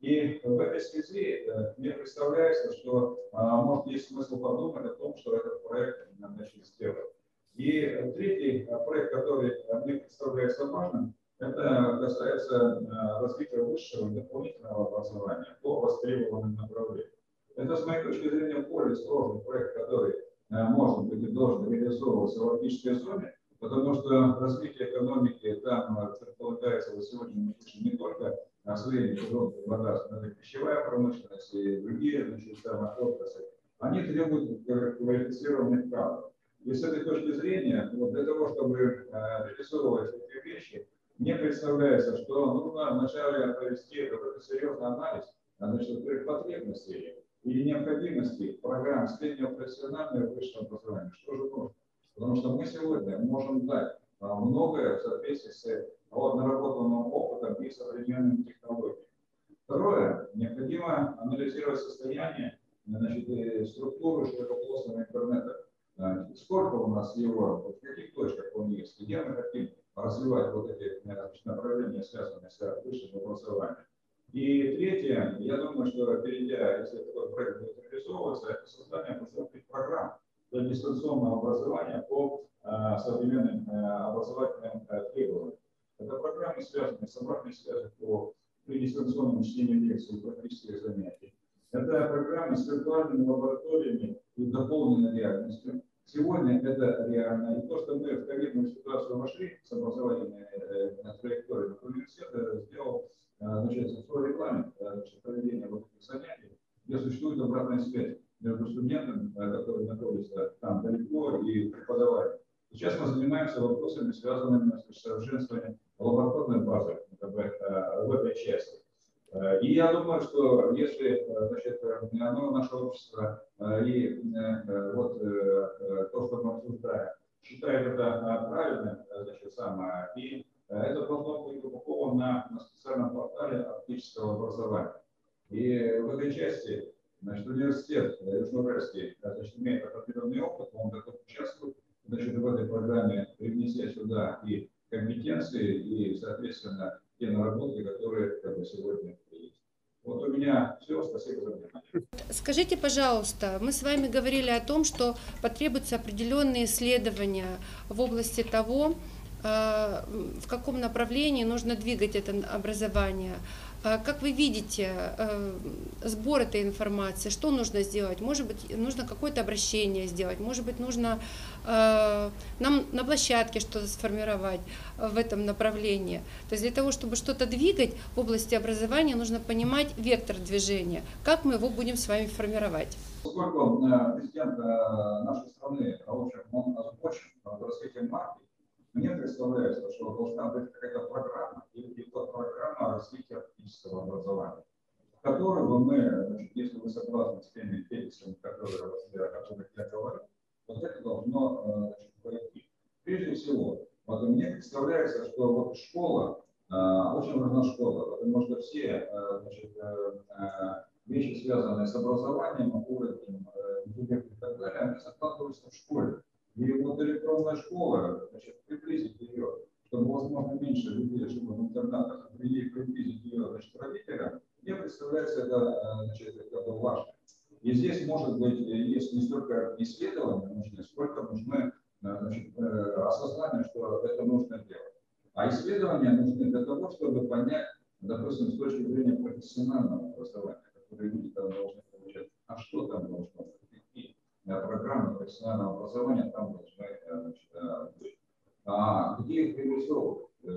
И в этой связи э, мне представляется, что э, может есть смысл подумать о том, что этот проект значит, сделать. И третий проект, который мне представляется важным, это касается э, развития высшего дополнительного образования по востребованным направлениям. Это, с моей точки зрения, более сложный проект, который э, может быть и должен реализовываться в арктической зоне, потому что развитие экономики там предполагается, вот сегодня не только освоение природных вода, но и пищевая промышленность и другие значит, там, отрасли, они требуют квалифицированных кадров. И с этой точки зрения, вот для того, чтобы э, реализовывать эти вещи, мне представляется, что нужно вначале провести какой-то серьезный анализ значит, потребностей и необходимости программ среднего профессионального и высшего образования. Что же нужно? Потому что мы сегодня можем дать многое в соответствии с наработанным опытом и современными технологиями. Второе, необходимо анализировать состояние значит, структуры широкополосного интернета. Сколько у нас его, в каких точках он есть, где мы хотим развивать вот эти значит, направления, связанные с высшим образованием. И третье, я думаю, что перейдя, если такой проект будет реализовываться, это создание подготовительных программ для дистанционного образования по э, современным э, образовательным э, требованиям. Это программы, связанные с обратной связью по при дистанционном лекций и практических занятий. Это программы с виртуальными лабораториями и дополненной реальностью. Сегодня это реально. И то, что мы в ковидную ситуацию вошли с образовательной э, траекторией, университет сделал значит, свой регламент значит, проведения вот этих занятий, где существует обратная связь между студентами, которые находятся там далеко, и преподавателем. Сейчас мы занимаемся вопросами, связанными с совершенствованием лабораторной базы в этой части. И я думаю, что если значит, ну, наше общество и вот то, что мы обсуждаем, считает это правильным, значит, самое, и это должно быть опубликовано на, специальном портале оптического образования. И в этой части значит, университет Южноуральский значит, имеет определенный опыт, он готов участвовать значит, в этой программе, привнеся сюда и компетенции, и, соответственно, те наработки, которые как бы, сегодня есть. Вот у меня все. Спасибо за внимание. Скажите, пожалуйста, мы с вами говорили о том, что потребуются определенные исследования в области того, Э, в каком направлении нужно двигать это образование. Э, как вы видите э, сбор этой информации, что нужно сделать? Может быть, нужно какое-то обращение сделать, может быть, нужно нам на площадке что-то сформировать в этом направлении. То есть для того, чтобы что-то двигать в области образования, нужно понимать вектор движения, как мы его будем с вами формировать. Поскольку президент нашей страны, в общем, он озвучен в развитии марки, мне представляется, что должна быть какая-то программа или программа развития физического образования, в которой бы мы, значит, если вы согласны с теми тезисами, которые, о которых я говорю, вот это должно э, значит, пройти. Прежде всего, вот мне представляется, что вот школа, э, очень важна школа, потому что все э, значит, вещи, связанные с образованием, уровнем и так далее, они закладываются в школе. И вот электронная школа, значит, приблизить ее, чтобы, возможно, меньше людей живут в интернатах, приблизить ее, значит, родителям, мне представляется это, значит, это важно. И здесь, может быть, есть не столько исследования нужны, сколько нужны значит, осознание, что это нужно делать. А исследования нужны для того, чтобы понять, допустим, с точки зрения профессионального образования, которые люди там должны получать, а что там должно программы профессионального образования там должны э, э. А где их реализовывать, э,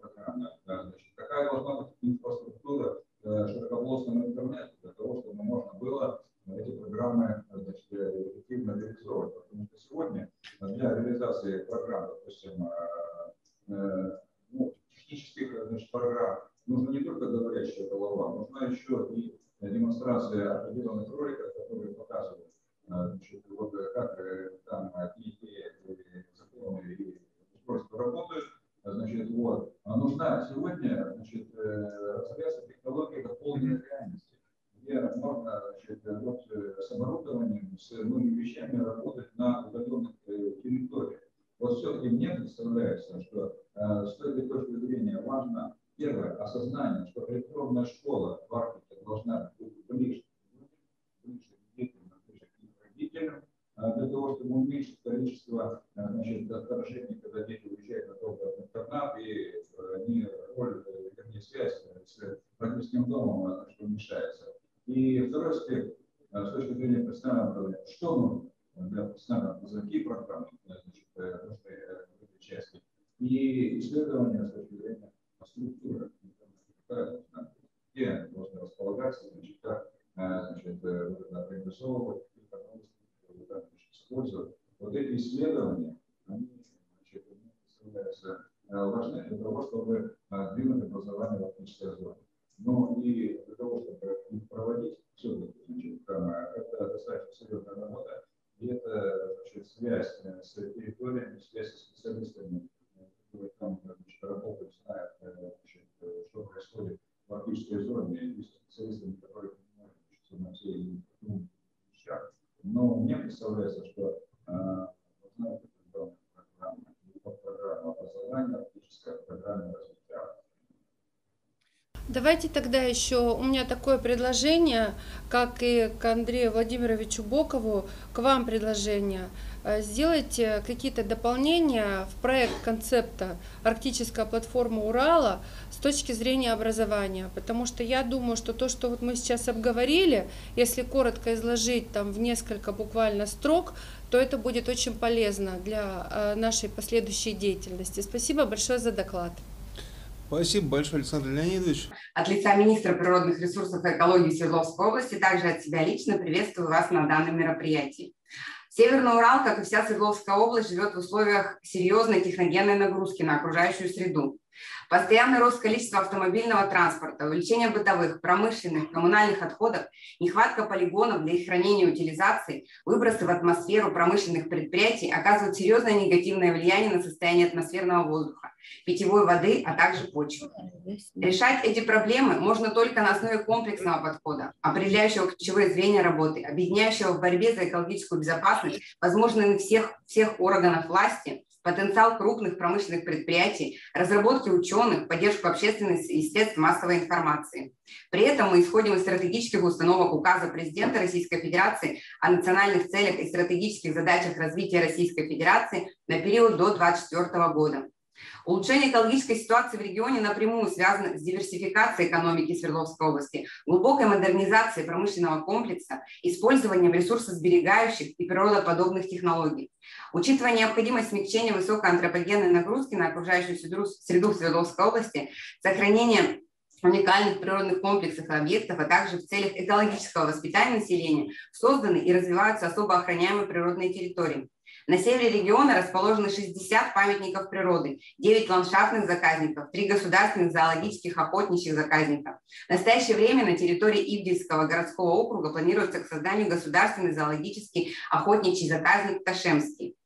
программы? Значит, какая должна быть инфраструктура широкополосного интернета для того, чтобы можно было эти программы значит, эффективно реализовывать. Потому что сегодня для реализации программ, допустим, ну, технических значит, программ, нужно не только говорящая голова, нужна еще и демонстрация определенных роликов, которые показывают значит, вот как там и те законы и устройства работают, значит, вот. А нужна сегодня, значит, развиваться технология дополненной реальности, где можно, значит, вот с оборудованием, с многими вещами работать на удаленных территориях. Вот все-таки мне представляется, что с этой точки зрения важно первое осознание, что электронная школа в Арктике должна быть ближе родителям для того, чтобы уменьшить количество значит, отторжений, когда дети уезжают на долго в интернат, и они роль, вернее, связь с родительским домом значит, уменьшается. И второй аспект, с точки зрения профессионального что нужно для профессионального, какие программы значит, нужны этой части, и исследования с точки зрения структуры, где должны располагаться, значит, как значит, организовывать использовать. Вот эти исследования, они значит, представляются важны для того, чтобы двинуть образование в арктической зоне. Но и для того, чтобы их проводить, все-таки, значит, это достаточно серьезная работа. И это значит, связь с территориями, связь со специалистами, которые там значит, работают, знают, значит, что происходит в арктической зоне, и специалистами, которые понимают на все вещах. Но мне представляется, что знаете, программа, программа образования, арктическая программа развития Давайте тогда еще, у меня такое предложение, как и к Андрею Владимировичу Бокову, к вам предложение. Э, сделайте какие-то дополнения в проект концепта «Арктическая платформа Урала» с точки зрения образования, потому что я думаю, что то, что вот мы сейчас обговорили, если коротко изложить там в несколько буквально строк, то это будет очень полезно для э, нашей последующей деятельности. Спасибо большое за доклад. Спасибо большое, Александр Леонидович. От лица министра природных ресурсов и экологии Свердловской области, также от себя лично приветствую вас на данном мероприятии. Северный Урал, как и вся Свердловская область, живет в условиях серьезной техногенной нагрузки на окружающую среду. Постоянный рост количества автомобильного транспорта, увеличение бытовых, промышленных, коммунальных отходов, нехватка полигонов для их хранения и утилизации, выбросы в атмосферу промышленных предприятий оказывают серьезное негативное влияние на состояние атмосферного воздуха, питьевой воды, а также почвы. Решать эти проблемы можно только на основе комплексного подхода, определяющего ключевые звенья работы, объединяющего в борьбе за экологическую безопасность возможные всех, всех органов власти, потенциал крупных промышленных предприятий, разработки ученых, поддержку общественности и средств массовой информации. При этом мы исходим из стратегических установок указа президента Российской Федерации о национальных целях и стратегических задачах развития Российской Федерации на период до 2024 года. Улучшение экологической ситуации в регионе напрямую связано с диверсификацией экономики Свердловской области, глубокой модернизацией промышленного комплекса, использованием ресурсосберегающих и природоподобных технологий. Учитывая необходимость смягчения высокой антропогенной нагрузки на окружающую среду Свердловской области, сохранение уникальных природных комплексов и объектов, а также в целях экологического воспитания населения созданы и развиваются особо охраняемые природные территории. На севере региона расположены 60 памятников природы, 9 ландшафтных заказников, 3 государственных зоологических охотничьих заказника. В настоящее время на территории Ивдельского городского округа планируется к созданию государственный зоологический охотничий заказник Ташемский.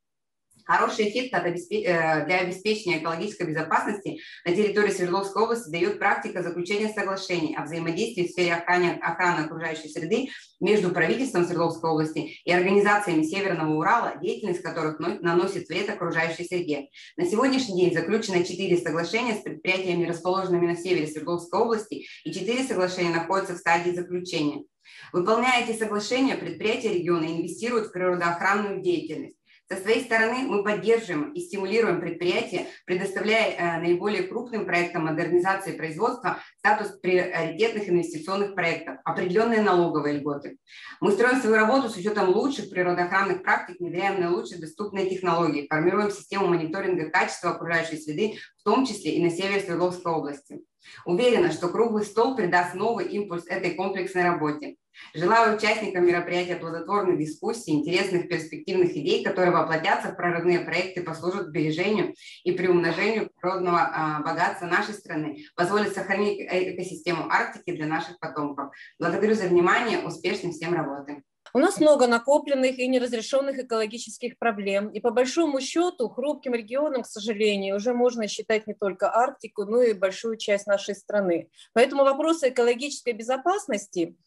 Хороший эффект э, для обеспечения экологической безопасности на территории Свердловской области дает практика заключения соглашений о взаимодействии в сфере охраны, охраны окружающей среды между правительством Свердловской области и организациями Северного Урала, деятельность которых наносит вред окружающей среде. На сегодняшний день заключено четыре соглашения с предприятиями, расположенными на севере Свердловской области, и четыре соглашения находятся в стадии заключения. Выполняя эти соглашения, предприятия региона инвестируют в природоохранную деятельность. Со своей стороны мы поддерживаем и стимулируем предприятия, предоставляя э, наиболее крупным проектам модернизации производства статус приоритетных инвестиционных проектов, определенные налоговые льготы. Мы строим свою работу с учетом лучших природоохранных практик, внедряем наилучшие доступные технологии, формируем систему мониторинга качества окружающей среды, в том числе и на севере Свердловской области. Уверена, что круглый стол придаст новый импульс этой комплексной работе. Желаю участникам мероприятия плодотворных дискуссий, интересных перспективных идей, которые воплотятся в прорывные проекты, послужат сбережению и приумножению природного а, богатства нашей страны, позволят сохранить э, экосистему Арктики для наших потомков. Благодарю за внимание, успешной всем работы. У нас много накопленных и неразрешенных экологических проблем. И по большому счету хрупким регионом, к сожалению, уже можно считать не только Арктику, но и большую часть нашей страны. Поэтому вопросы экологической безопасности –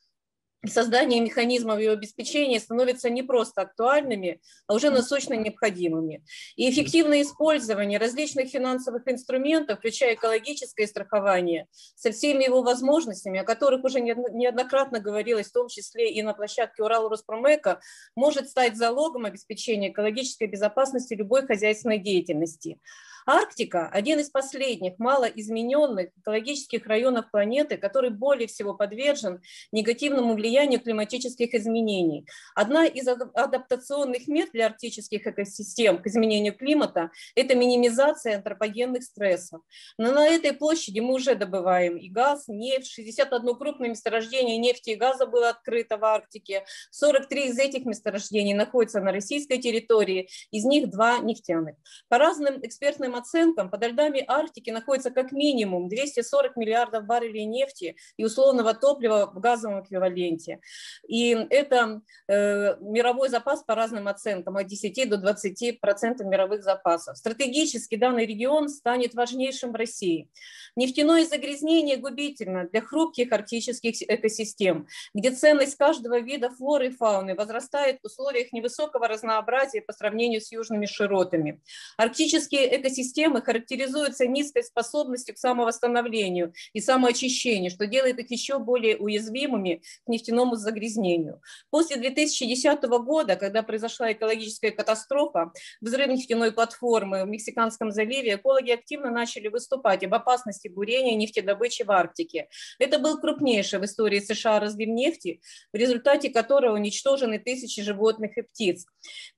создание механизмов ее обеспечения становятся не просто актуальными, а уже насущно необходимыми. И эффективное использование различных финансовых инструментов, включая экологическое страхование, со всеми его возможностями, о которых уже неоднократно говорилось, в том числе и на площадке Урал Роспромека, может стать залогом обеспечения экологической безопасности любой хозяйственной деятельности. Арктика – один из последних малоизмененных экологических районов планеты, который более всего подвержен негативному влиянию климатических изменений. Одна из адаптационных мер для арктических экосистем к изменению климата – это минимизация антропогенных стрессов. Но на этой площади мы уже добываем и газ, нефть, 61 крупное месторождение нефти и газа было открыто в Арктике, 43 из этих месторождений находятся на российской территории, из них два нефтяных. По разным экспертным некоторым оценкам, под льдами Арктики находится как минимум 240 миллиардов баррелей нефти и условного топлива в газовом эквиваленте. И это э, мировой запас по разным оценкам, от 10 до 20 процентов мировых запасов. Стратегически данный регион станет важнейшим в России. Нефтяное загрязнение губительно для хрупких арктических экосистем, где ценность каждого вида флоры и фауны возрастает в условиях невысокого разнообразия по сравнению с южными широтами. Арктические экосистемы характеризуются низкой способностью к самовосстановлению и самоочищению, что делает их еще более уязвимыми к нефтяному загрязнению. После 2010 года, когда произошла экологическая катастрофа, взрыв нефтяной платформы в Мексиканском заливе, экологи активно начали выступать об опасности бурения нефтедобычи в Арктике. Это был крупнейший в истории США разлив нефти, в результате которого уничтожены тысячи животных и птиц.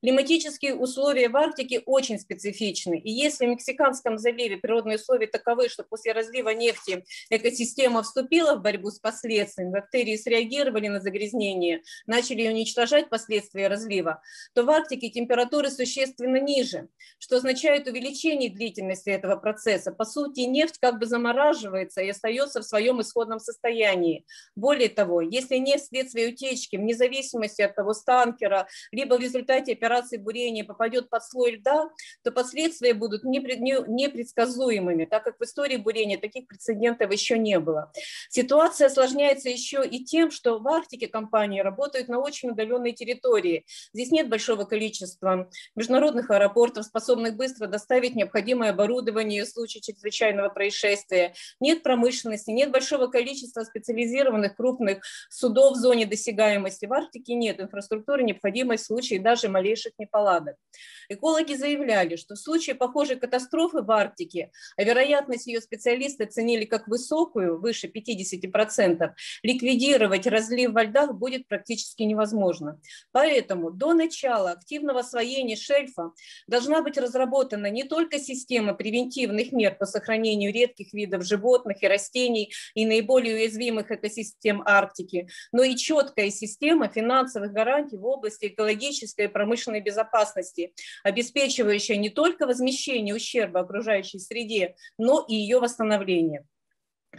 Климатические условия в Арктике очень специфичны. И если Мексиканском заливе природные условия таковы, что после разлива нефти экосистема вступила в борьбу с последствиями, бактерии среагировали на загрязнение, начали уничтожать последствия разлива, то в Арктике температуры существенно ниже, что означает увеличение длительности этого процесса. По сути, нефть как бы замораживается и остается в своем исходном состоянии. Более того, если не вследствие утечки, вне зависимости от того, станкера, либо в результате операции бурения попадет под слой льда, то последствия будут непредсказуемыми, так как в истории бурения таких прецедентов еще не было. Ситуация осложняется еще и тем, что в Арктике компании работают на очень удаленной территории. Здесь нет большого количества международных аэропортов, способных быстро доставить необходимое оборудование в случае чрезвычайного происшествия нет промышленности, нет большого количества специализированных крупных судов в зоне досягаемости. В Арктике нет инфраструктуры, необходимой в случае даже малейших неполадок. Экологи заявляли, что в случае похожей катастрофы в Арктике, а вероятность ее специалисты оценили как высокую, выше 50%, ликвидировать разлив во льдах будет практически невозможно. Поэтому до начала активного освоения шельфа должна быть разработана не только система превентивных мер по сохранению редких видов животных и растений и наиболее уязвимых экосистем Арктики, но и четкая система финансовых гарантий в области экологической и промышленной безопасности, обеспечивающая не только возмещение ущерба окружающей среде, но и ее восстановление.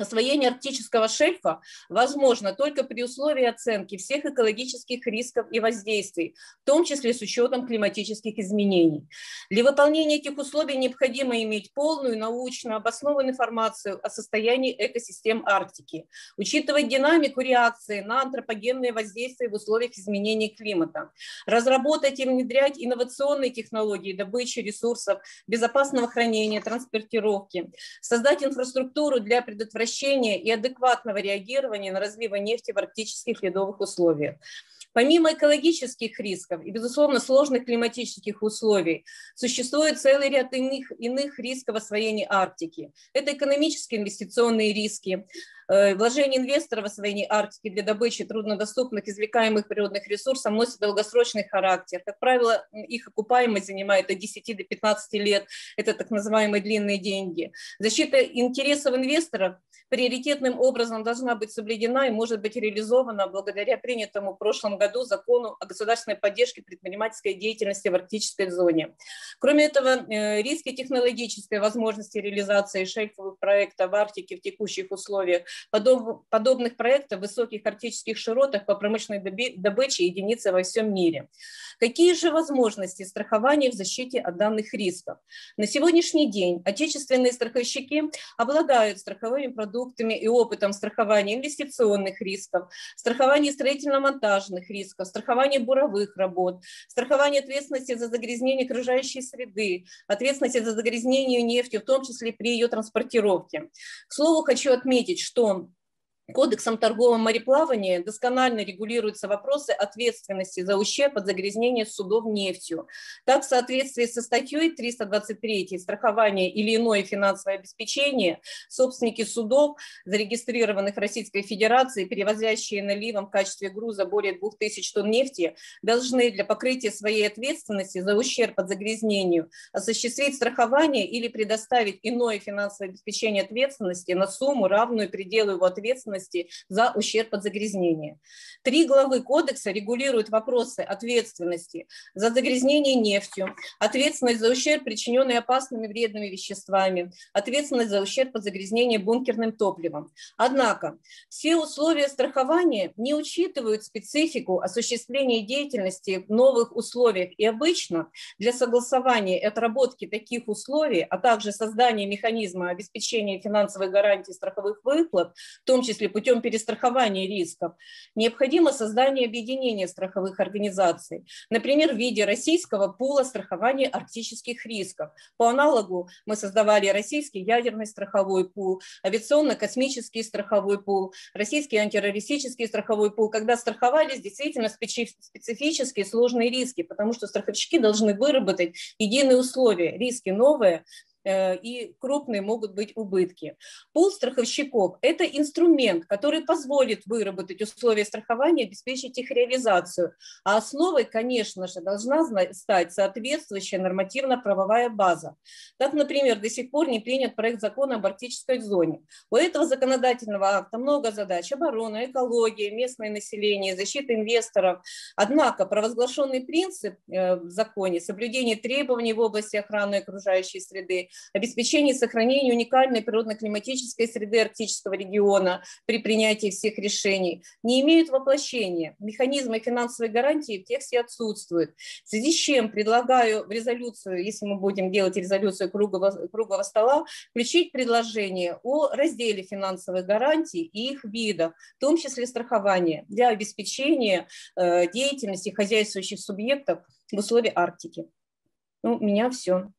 Освоение арктического шельфа возможно только при условии оценки всех экологических рисков и воздействий, в том числе с учетом климатических изменений. Для выполнения этих условий необходимо иметь полную научно обоснованную информацию о состоянии экосистем Арктики, учитывать динамику реакции на антропогенные воздействия в условиях изменения климата, разработать и внедрять инновационные технологии добычи ресурсов, безопасного хранения, транспортировки, создать инфраструктуру для предотвращения предотвращения и адекватного реагирования на разливы нефти в арктических ледовых условиях. Помимо экологических рисков и, безусловно, сложных климатических условий, существует целый ряд иных, иных рисков освоения Арктики. Это экономические инвестиционные риски, вложение инвесторов в освоение Арктики для добычи труднодоступных извлекаемых природных ресурсов носит долгосрочный характер. Как правило, их окупаемость занимает от 10 до 15 лет. Это так называемые длинные деньги. Защита интересов инвесторов приоритетным образом должна быть соблюдена и может быть реализована благодаря принятому в прошлом году закону о государственной поддержке предпринимательской деятельности в арктической зоне. Кроме этого, э, риски технологической возможности реализации шельфовых проектов в Арктике в текущих условиях Подоб, подобных проектов в высоких арктических широтах по промышленной добыче единицы во всем мире. Какие же возможности страхования в защите от данных рисков? На сегодняшний день отечественные страховщики обладают страховыми продуктами и опытом страхования инвестиционных рисков, страхования строительно-монтажных рисков, страхования буровых работ, страхования ответственности за загрязнение окружающей среды, ответственности за загрязнение нефтью, в том числе при ее транспортировке. К слову, хочу отметить, что storm Кодексом торгового мореплавания досконально регулируются вопросы ответственности за ущерб от загрязнения судов нефтью. Так, в соответствии со статьей 323 «Страхование или иное финансовое обеспечение» собственники судов, зарегистрированных в Российской Федерации, перевозящие наливом в качестве груза более 2000 тонн нефти, должны для покрытия своей ответственности за ущерб от загрязнению осуществить страхование или предоставить иное финансовое обеспечение ответственности на сумму, равную пределу его ответственности ответственности за ущерб от загрязнения. Три главы кодекса регулируют вопросы ответственности за загрязнение нефтью, ответственность за ущерб, причиненный опасными вредными веществами, ответственность за ущерб от загрязнения бункерным топливом. Однако все условия страхования не учитывают специфику осуществления деятельности в новых условиях и обычно для согласования и отработки таких условий, а также создания механизма обеспечения финансовых гарантий страховых выплат, в том числе путем перестрахования рисков, необходимо создание объединения страховых организаций, например, в виде российского пула страхования арктических рисков. По аналогу мы создавали российский ядерный страховой пул, авиационно-космический страховой пул, российский антитеррористический страховой пул, когда страховались действительно специфические сложные риски, потому что страховщики должны выработать единые условия. Риски новые, и крупные могут быть убытки. Пул страховщиков – это инструмент, который позволит выработать условия страхования, обеспечить их реализацию. А основой, конечно же, должна стать соответствующая нормативно-правовая база. Так, например, до сих пор не принят проект закона об арктической зоне. У этого законодательного акта много задач – оборона, экология, местное население, защита инвесторов. Однако провозглашенный принцип э, в законе – соблюдение требований в области охраны окружающей среды, обеспечение и сохранение уникальной природно-климатической среды арктического региона при принятии всех решений, не имеют воплощения. Механизмы финансовой гарантии в тексте отсутствуют. В связи с чем предлагаю в резолюцию, если мы будем делать резолюцию круглого, круглого стола, включить предложение о разделе финансовых гарантий и их видах, в том числе страхования, для обеспечения э, деятельности хозяйствующих субъектов в условиях Арктики. Ну, у меня все.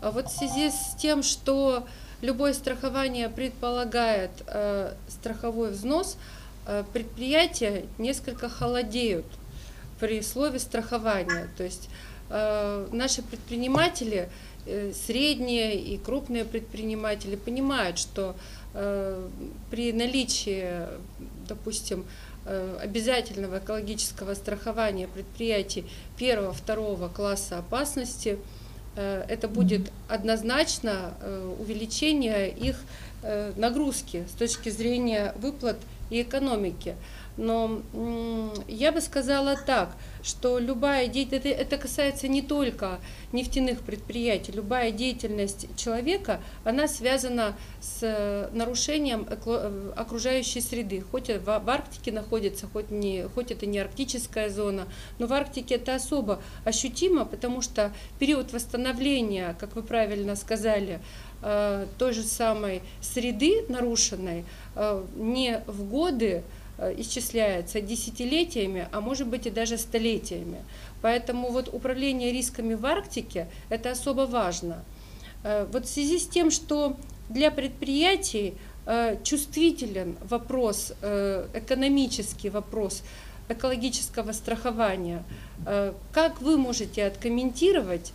А вот в связи с тем, что любое страхование предполагает э, страховой взнос, э, предприятия несколько холодеют при слове страхования. То есть э, наши предприниматели, э, средние и крупные предприниматели понимают, что э, при наличии, допустим, э, обязательного экологического страхования предприятий первого-второго класса опасности – это будет однозначно э, увеличение их э, нагрузки с точки зрения выплат и экономики. Но я бы сказала так, что любая деятельность, это, касается не только нефтяных предприятий, любая деятельность человека, она связана с э, нарушением э, окружающей среды. Хоть в Арктике находится, хоть, не, хоть это не арктическая зона, но в Арктике это особо ощутимо, потому что период восстановления, как вы правильно сказали, э, той же самой среды нарушенной не в годы, исчисляется десятилетиями, а может быть и даже столетиями. Поэтому вот управление рисками в Арктике – это особо важно. Э, вот в связи с тем, что для предприятий э, чувствителен вопрос, экономический вопрос экологического страхования, как вы можете откомментировать,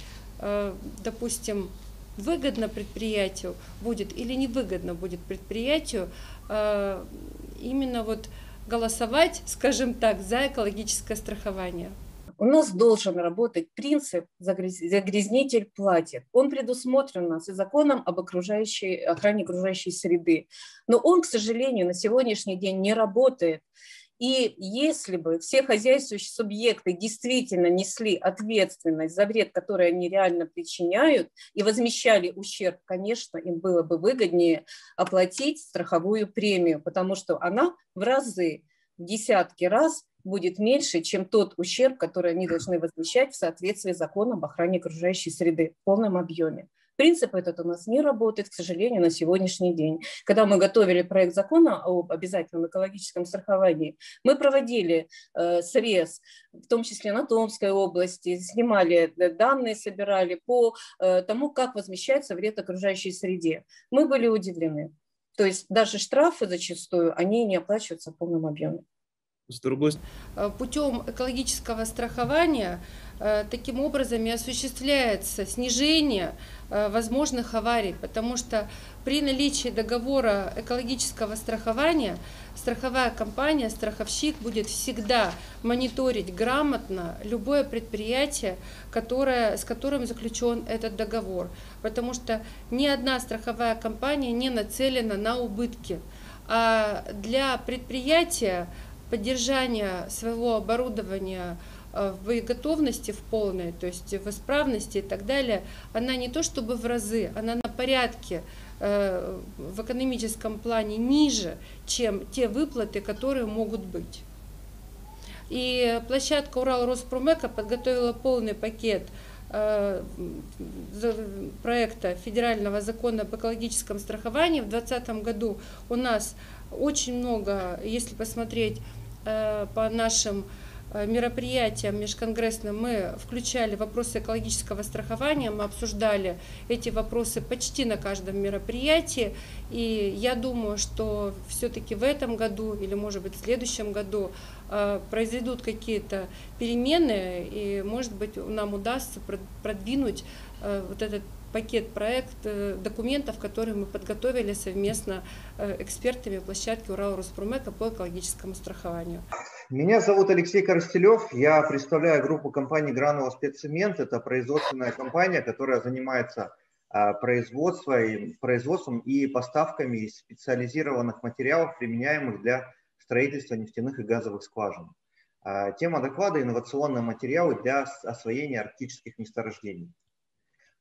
допустим, выгодно предприятию будет или невыгодно будет предприятию именно вот голосовать, скажем так, за экологическое страхование? У нас должен работать принцип «загрязнитель платит». Он предусмотрен у нас и законом об окружающей, охране окружающей среды. Но он, к сожалению, на сегодняшний день не работает. И если бы все хозяйствующие субъекты действительно несли ответственность за вред, который они реально причиняют, и возмещали ущерб, конечно, им было бы выгоднее оплатить страховую премию, потому что она в разы, в десятки раз будет меньше, чем тот ущерб, который они должны возмещать в соответствии с законом об охране окружающей среды в полном объеме. Принцип этот у нас не работает, к сожалению, на сегодняшний день. Когда мы готовили проект закона об обязательном экологическом страховании, мы проводили э, срез, в том числе на Томской области, снимали э, данные, собирали по э, тому, как возмещается вред окружающей среде. Мы были удивлены. То есть даже штрафы зачастую, они не оплачиваются в полном объеме. С другой э, путем экологического страхования таким образом и осуществляется снижение э, возможных аварий, потому что при наличии договора экологического страхования страховая компания, страховщик будет всегда мониторить грамотно любое предприятие, которое, с которым заключен этот договор, потому что ни одна страховая компания не нацелена на убытки. А для предприятия поддержание своего оборудования в боеготовности в полной, то есть в исправности и так далее, она не то чтобы в разы, она на порядке в экономическом плане ниже, чем те выплаты, которые могут быть. И площадка Урал Роспромека подготовила полный пакет э, проекта федерального закона об экологическом страховании. В 2020 году у нас очень много, если посмотреть э, по нашим Э, мероприятиям межконгрессным мы включали вопросы экологического страхования, мы обсуждали эти вопросы почти на каждом мероприятии. И я думаю, что все-таки в этом году или, может быть, в следующем году э, произойдут какие-то перемены, и, может быть, нам удастся продвинуть э, вот этот пакет проект документов, которые мы подготовили совместно экспертами площадки Урал Роспромека по экологическому страхованию. Меня зовут Алексей Коростелев, я представляю группу компании Гранула Спеццемент. Это производственная компания, которая занимается а, производством, производством и поставками специализированных материалов, применяемых для строительства нефтяных и газовых скважин. А, тема доклада – инновационные материалы для освоения арктических месторождений.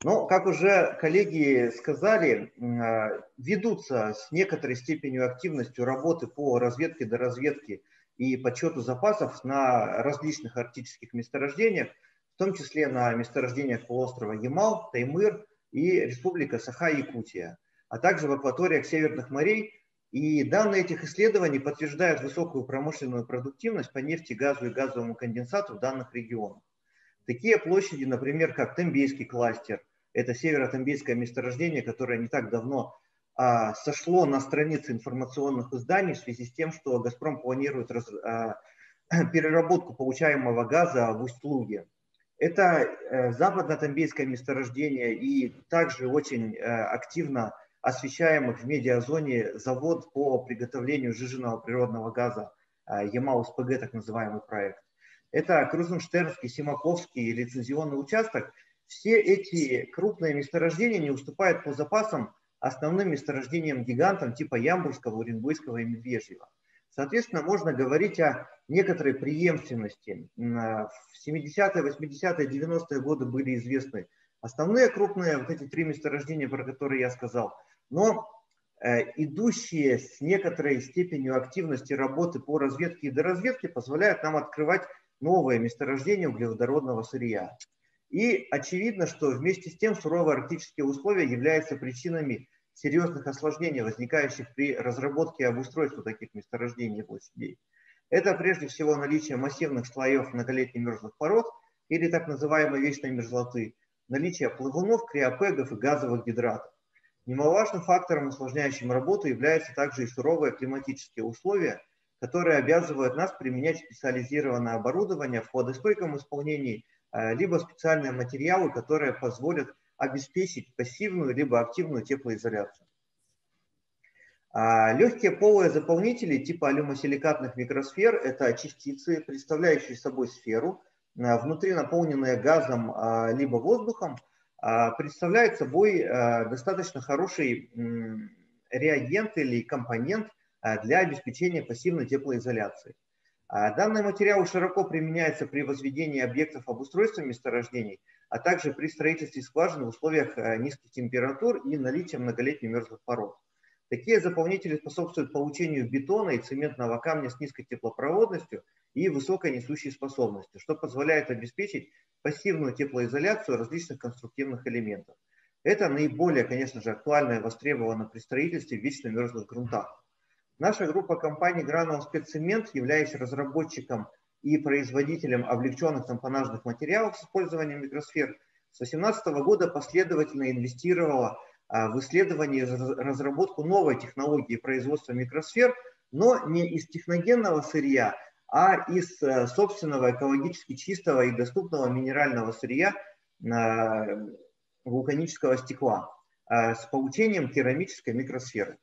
Но, как уже коллеги сказали, а, ведутся с некоторой степенью активностью работы по разведке до разведки и подсчету запасов на различных арктических месторождениях, в том числе на месторождениях полуострова Ямал, Таймыр и Республика Саха-Якутия, а также в акваториях северных морей. И данные этих исследований подтверждают высокую промышленную продуктивность по нефти, газу и газовому конденсату в данных регионах. Такие площади, например, как Тембейский кластер, это северо-тембейское месторождение, которое не так давно сошло на странице информационных изданий в связи с тем, что «Газпром» планирует раз, а, переработку получаемого газа в Усть-Луге. Это э, западно-тамбейское месторождение и также очень э, активно освещаемый в медиазоне завод по приготовлению жиженного природного газа э, Ямал-СПГ, так называемый проект. Это Крузенштернский, Симаковский лицензионный участок. Все эти крупные месторождения не уступают по запасам основным месторождением гигантом типа Ямбурского, Уренгойского и Медвежьего. Соответственно, можно говорить о некоторой преемственности. В 70-е, 80-е, 90-е годы были известны основные крупные, вот эти три месторождения, про которые я сказал. Но э, идущие с некоторой степенью активности работы по разведке и доразведке позволяют нам открывать новые месторождения углеводородного сырья. И очевидно, что вместе с тем суровые арктические условия являются причинами серьезных осложнений, возникающих при разработке и обустройстве таких месторождений и площадей. Это прежде всего наличие массивных слоев многолетних мерзлых пород или так называемой вечной мерзлоты, наличие плавунов, криопегов и газовых гидратов. Немаловажным фактором, усложняющим работу, являются также и суровые климатические условия, которые обязывают нас применять специализированное оборудование в хладостойком исполнении, э, либо специальные материалы, которые позволят обеспечить пассивную либо активную теплоизоляцию. А легкие полые заполнители типа алюмосиликатных микросфер – это частицы, представляющие собой сферу, а, внутри наполненные газом а, либо воздухом, представляют собой достаточно хороший реагент или компонент для обеспечения пассивной теплоизоляции. Данный материал широко применяется при возведении объектов обустройства месторождений – а также при строительстве скважин в условиях э, низких температур и наличия многолетних мерзлых пород. Такие заполнители способствуют получению бетона и цементного камня с низкой теплопроводностью и высокой несущей способностью, что позволяет обеспечить пассивную теплоизоляцию различных конструктивных элементов. Это наиболее, конечно же, актуально и востребовано при строительстве в вечно мерзлых грунтах. Наша группа компаний Granul Спеццемент, являясь разработчиком и производителем облегченных тампонажных материалов с использованием микросфер, с 2018 года последовательно инвестировала а, в исследование и разработку новой технологии производства микросфер, но не из техногенного сырья, а из э, собственного экологически чистого и доступного минерального сырья а, вулканического стекла а, с получением керамической микросферы.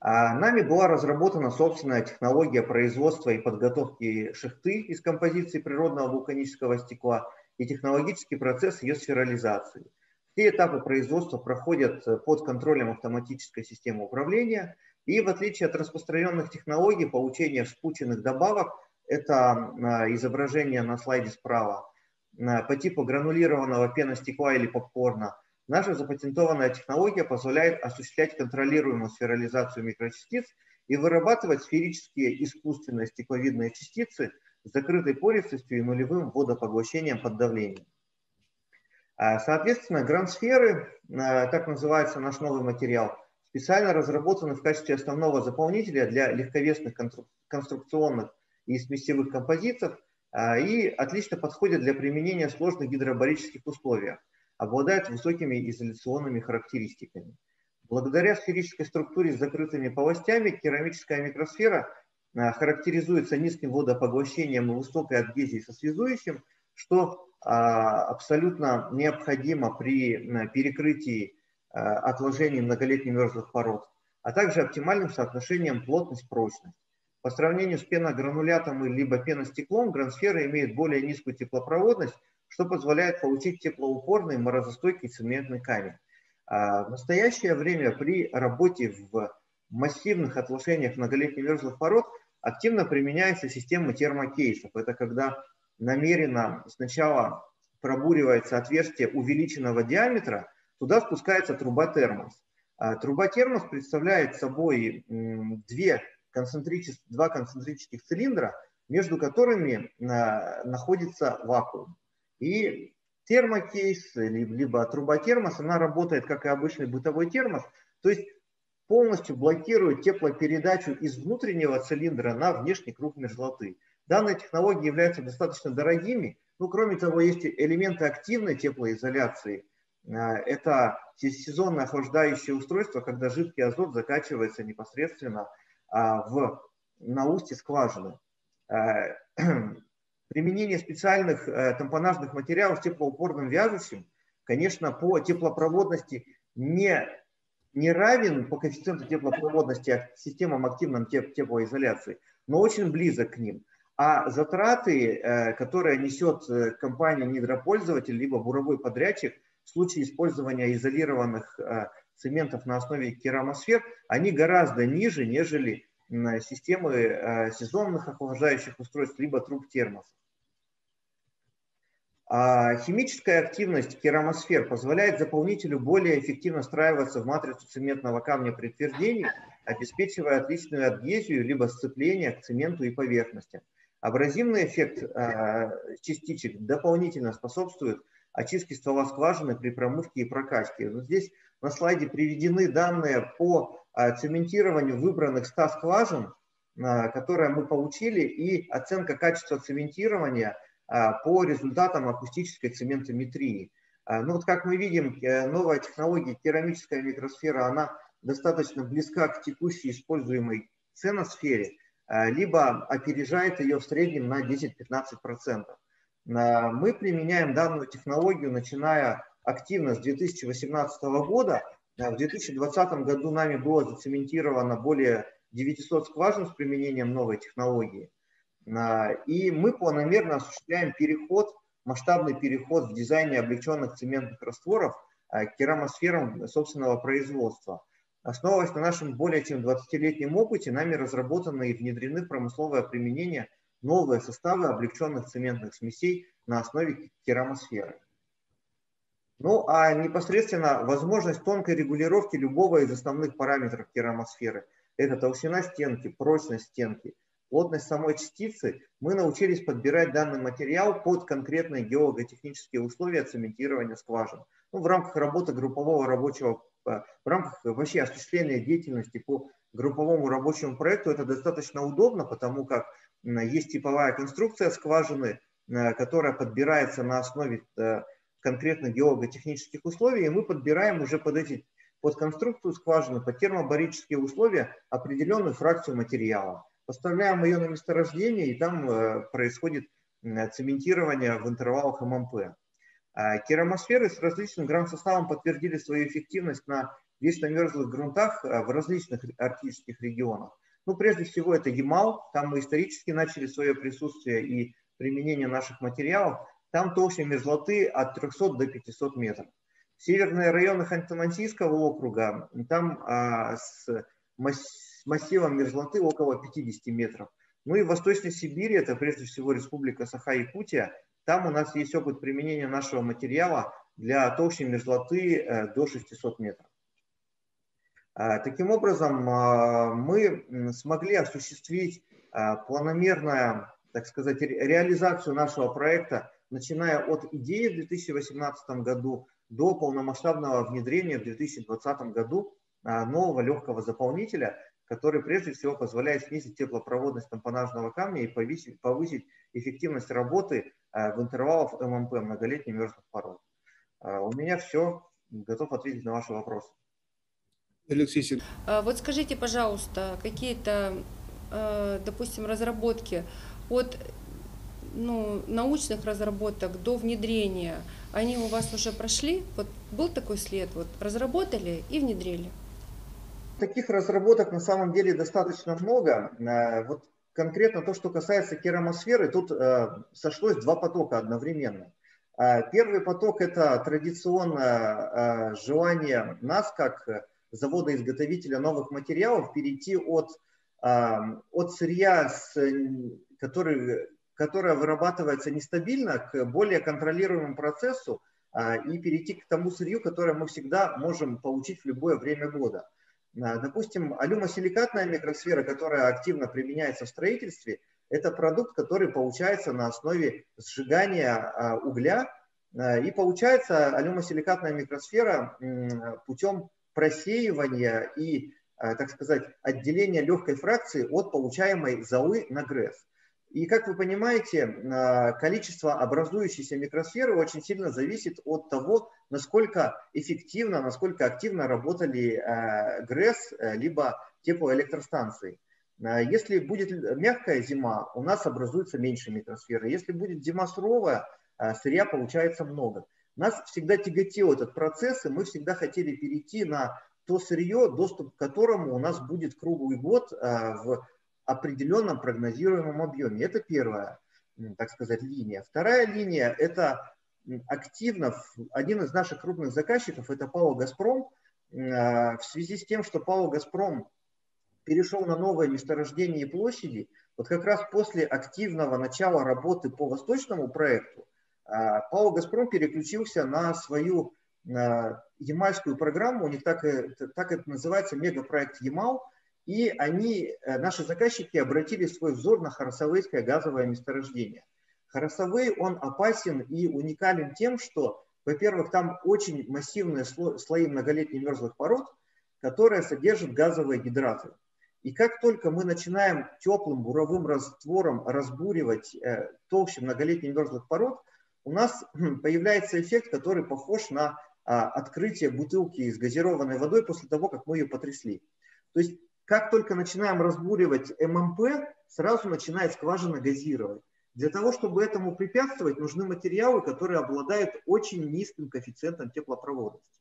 А нами была разработана собственная технология производства и подготовки шахты из композиции природного вулканического стекла и технологический процесс ее сферализации. Все этапы производства проходят под контролем автоматической системы управления. И в отличие от распространенных технологий получения вспученных добавок, это изображение на слайде справа, по типу гранулированного пеностекла или попкорна, наша запатентованная технология позволяет осуществлять контролируемую сферализацию микрочастиц и вырабатывать сферические искусственные стекловидные частицы с закрытой пористостью и нулевым водопоглощением под давлением. А, соответственно, гранд-сферы, а, так называется наш новый материал, специально разработаны в качестве основного заполнителя для легковесных конструкционных и смесевых композитов а, и отлично подходят для применения в сложных гидробарических условиях, обладают высокими изоляционными характеристиками. Благодаря сферической структуре с закрытыми полостями керамическая микросфера а, характеризуется низким водопоглощением и высокой адгезией со связующим, что а, абсолютно необходимо при перекрытии а, отложений многолетних мерзлых пород, а также оптимальным соотношением плотность-прочность. По сравнению с пеногранулятом либо пеностеклом, грансфера имеет более низкую теплопроводность, что позволяет получить теплоупорный морозостойкий цементный камень. А в настоящее время при работе в массивных отложениях многолетних мерзлых пород активно применяется система термокейсов. Это когда намеренно сначала пробуривается отверстие увеличенного диаметра, туда спускается труба термос. А труба термос представляет собой две концентричес... два концентрических цилиндра, между которыми а, находится вакуум. И термокейс, либо труба термос, она работает как и обычный бытовой термос, то есть полностью блокирует теплопередачу из внутреннего цилиндра на внешний круг мерзлоты. Данные технологии являются достаточно дорогими, ну, кроме того, есть элементы активной теплоизоляции. А, это сезонное охлаждающее устройство, когда жидкий азот закачивается непосредственно а, в, на устье скважины. Применение специальных э, тампонажных материалов теплоупорным вяжущим, конечно, по теплопроводности не, не равен по коэффициенту теплопроводности системам активной теплоизоляции, но очень близок к ним. А затраты, э, которые несет э, компания недропользователь либо буровой подрядчик в случае использования изолированных цементов на основе керамосфер, они гораздо ниже, нежели системы сезонных охлаждающих устройств либо труб термосов. А химическая активность керамосфер позволяет заполнителю более эффективно встраиваться в матрицу цементного камня при твердении, обеспечивая отличную адгезию либо сцепление к цементу и поверхности. Абразивный эффект а, частичек дополнительно способствует очистке ствола скважины при промывке и прокачке. Здесь на слайде приведены данные по цементированию выбранных 100 скважин, которые мы получили, и оценка качества цементирования – а, по результатам акустической цементометрии. А, ну вот как мы видим, э, новая технология керамическая микросфера, она достаточно близка к текущей используемой ценосфере, а, либо опережает ее в среднем на 10-15%. Мы применяем данную технологию, начиная активно с 2018 года. В 2020 году нами было зацементировано более 900 скважин с применением новой технологии. А, и мы планомерно осуществляем переход, масштабный переход в дизайне облегченных цементных растворов а, к керамосферам собственного производства. Основываясь на нашем более чем 20-летнем опыте, нами разработаны и внедрены в промысловое применение новые составы облегченных цементных смесей на основе керамосферы. Ну а непосредственно возможность тонкой регулировки любого из основных параметров керамосферы – это толщина стенки, прочность стенки – плотность самой частицы, мы научились подбирать данный материал под конкретные геологотехнические условия цементирования скважин. Ну, в рамках работы группового рабочего, э, в рамках вообще осуществления деятельности по групповому рабочему проекту это достаточно удобно, потому как есть типовая конструкция скважины, э, которая подбирается на основе конкретных геологотехнических условий, и мы подбираем уже под эти под конструкцию скважины, под термобарические условия определенную фракцию материала поставляем ее на месторождение, и там э, происходит цементирование в интервалах ММП. А керамосферы с различным грамм-составом подтвердили свою эффективность на вечно мерзлых грунтах э, в различных арктических регионах. Ну, прежде всего, это Ямал, там мы исторически начали свое присутствие и применение наших материалов. Там толща мерзлоты от 300 до 500 метров. Северные районы Ханты-Мансийского округа, там а, с массивом мерзлоты около 50 метров. Ну и Восточной Сибири, это прежде всего Республика Саха-Якутия, там у нас есть опыт применения нашего материала для толщи мерзлоты э, до 600 метров. А, таким образом, а, мы смогли осуществить а, планомерную, так сказать, реализацию нашего проекта, начиная от идеи в 2018 году до полномасштабного внедрения в 2020 году нового легкого заполнителя, который прежде всего позволяет снизить теплопроводность тампонажного камня и повысить, повысить эффективность работы в интервалах ММП, многолетних мерзлых пород. У меня все. Готов ответить на ваши вопросы. Алексей Сергеевич. Вот скажите, пожалуйста, какие-то, допустим, разработки от ну, научных разработок до внедрения, они у вас уже прошли? Вот был такой след, вот разработали и внедрили? Таких разработок на самом деле достаточно много. Э, вот конкретно то, что касается керамосферы, тут э, сошлось два потока одновременно. Э, первый поток – это традиционное желание нас, как завода-изготовителя новых материалов, перейти от, от сырья, с, который, которое вырабатывается нестабильно, к более контролируемому процессу и перейти к тому сырью, которое мы всегда можем получить в любое время года. А, допустим, алюмосиликатная микросфера, которая активно применяется в строительстве, это продукт, который получается на основе сжигания а, угля. А, и получается алюмосиликатная микросфера путем просеивания и, так сказать, отделения легкой фракции от получаемой золы на ГРЭС. И, как вы понимаете, количество образующейся микросферы очень сильно зависит от того, насколько эффективно, насколько активно работали э, ГРЭС, э, либо теплоэлектростанции. Э, если будет мягкая зима, у нас образуется меньше микросферы. Если будет зима суровая, сырья получается много. Нас всегда тяготил этот процесс, и мы всегда хотели перейти на то сырье, доступ к которому у нас будет круглый год в определенном прогнозируемом объеме. Это первая, так сказать, линия. Вторая линия – это активно, один из наших крупных заказчиков, это ПАО «Газпром», а, в связи с тем, что ПАО «Газпром» перешел на новое месторождение и площади, вот как раз после активного начала работы по восточному проекту, а, ПАО «Газпром» переключился на свою а, ямальскую программу, у них так, так это называется, мегапроект Ямал, и они, э, наши заказчики обратили свой взор на Харасавейское газовое месторождение – Харасавей, он опасен и уникален тем, что, во-первых, там очень массивные слои многолетних мерзлых пород, которые содержат газовые гидраты. И как только мы начинаем теплым буровым раствором разбуривать э, толще многолетних мерзлых пород, у нас появляется эффект, который похож на а, открытие бутылки с газированной водой после того, как мы ее потрясли. То есть как только начинаем разбуривать ММП, сразу начинает скважина газировать. Для того, чтобы этому препятствовать, нужны материалы, которые обладают очень низким коэффициентом теплопроводности.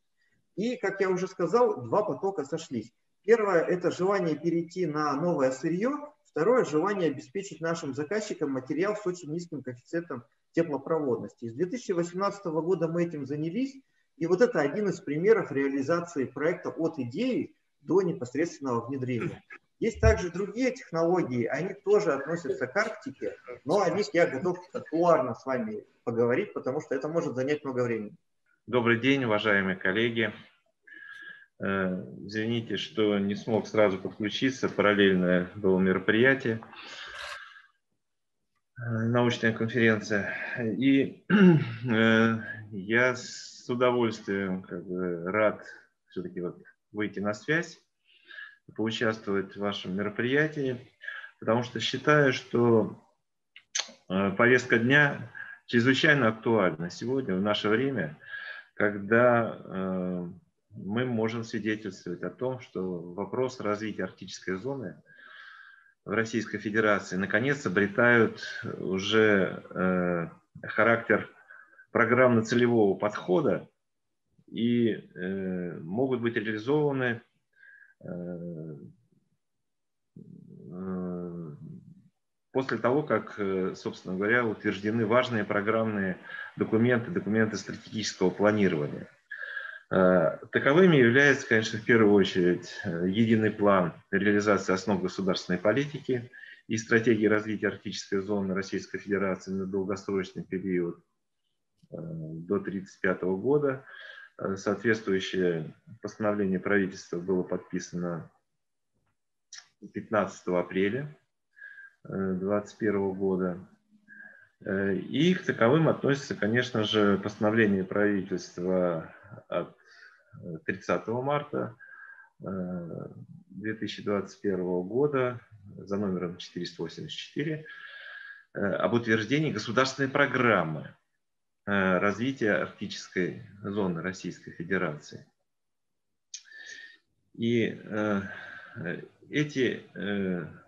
И, как я уже сказал, два потока сошлись. Первое – это желание перейти на новое сырье. Второе – желание обеспечить нашим заказчикам материал с очень низким коэффициентом теплопроводности. С 2018 года мы этим занялись. И вот это один из примеров реализации проекта от идеи до непосредственного внедрения. Есть также другие технологии, они тоже относятся к Арктике, но о них я готов кулуарно с вами поговорить, потому что это может занять много времени. Добрый день, уважаемые коллеги. Э, извините, что не смог сразу подключиться, параллельно было мероприятие, э, научная конференция. И э, я с удовольствием как бы, рад все-таки вот выйти на связь поучаствовать в вашем мероприятии, потому что считаю, что э, повестка дня чрезвычайно актуальна сегодня, в наше время, когда э, мы можем свидетельствовать о том, что вопрос развития арктической зоны в Российской Федерации наконец обретают уже э, характер программно-целевого подхода и могут быть реализованы Э, э, после того, как, э, собственно говоря, утверждены важные программные документы, документы стратегического планирования. Таковыми является, конечно, в первую очередь единый план реализации основ государственной политики и стратегии развития арктической зоны Российской Федерации на долгосрочный период до 1935 года. Соответствующее постановление правительства было подписано 15 апреля 2021 года. И к таковым относится, конечно же, постановление правительства от 30 марта 2021 года за номером 484 об утверждении государственной программы развития арктической зоны Российской Федерации. И эти,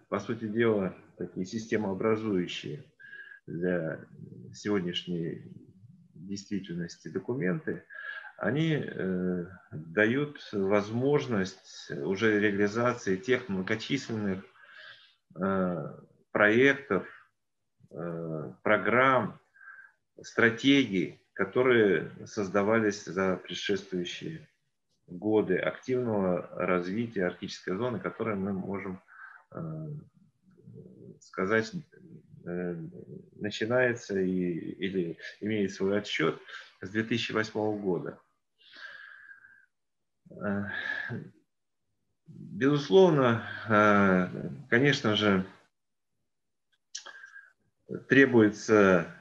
по сути дела, такие системообразующие для сегодняшней действительности документы, они э, дают возможность уже реализации тех многочисленных э, проектов, э, программ, стратегий, которые создавались за предшествующие годы активного развития арктической зоны, которые мы можем э, сказать э, начинается и, или имеет свой отсчет с 2008 года. Э, безусловно, конечно же, требуется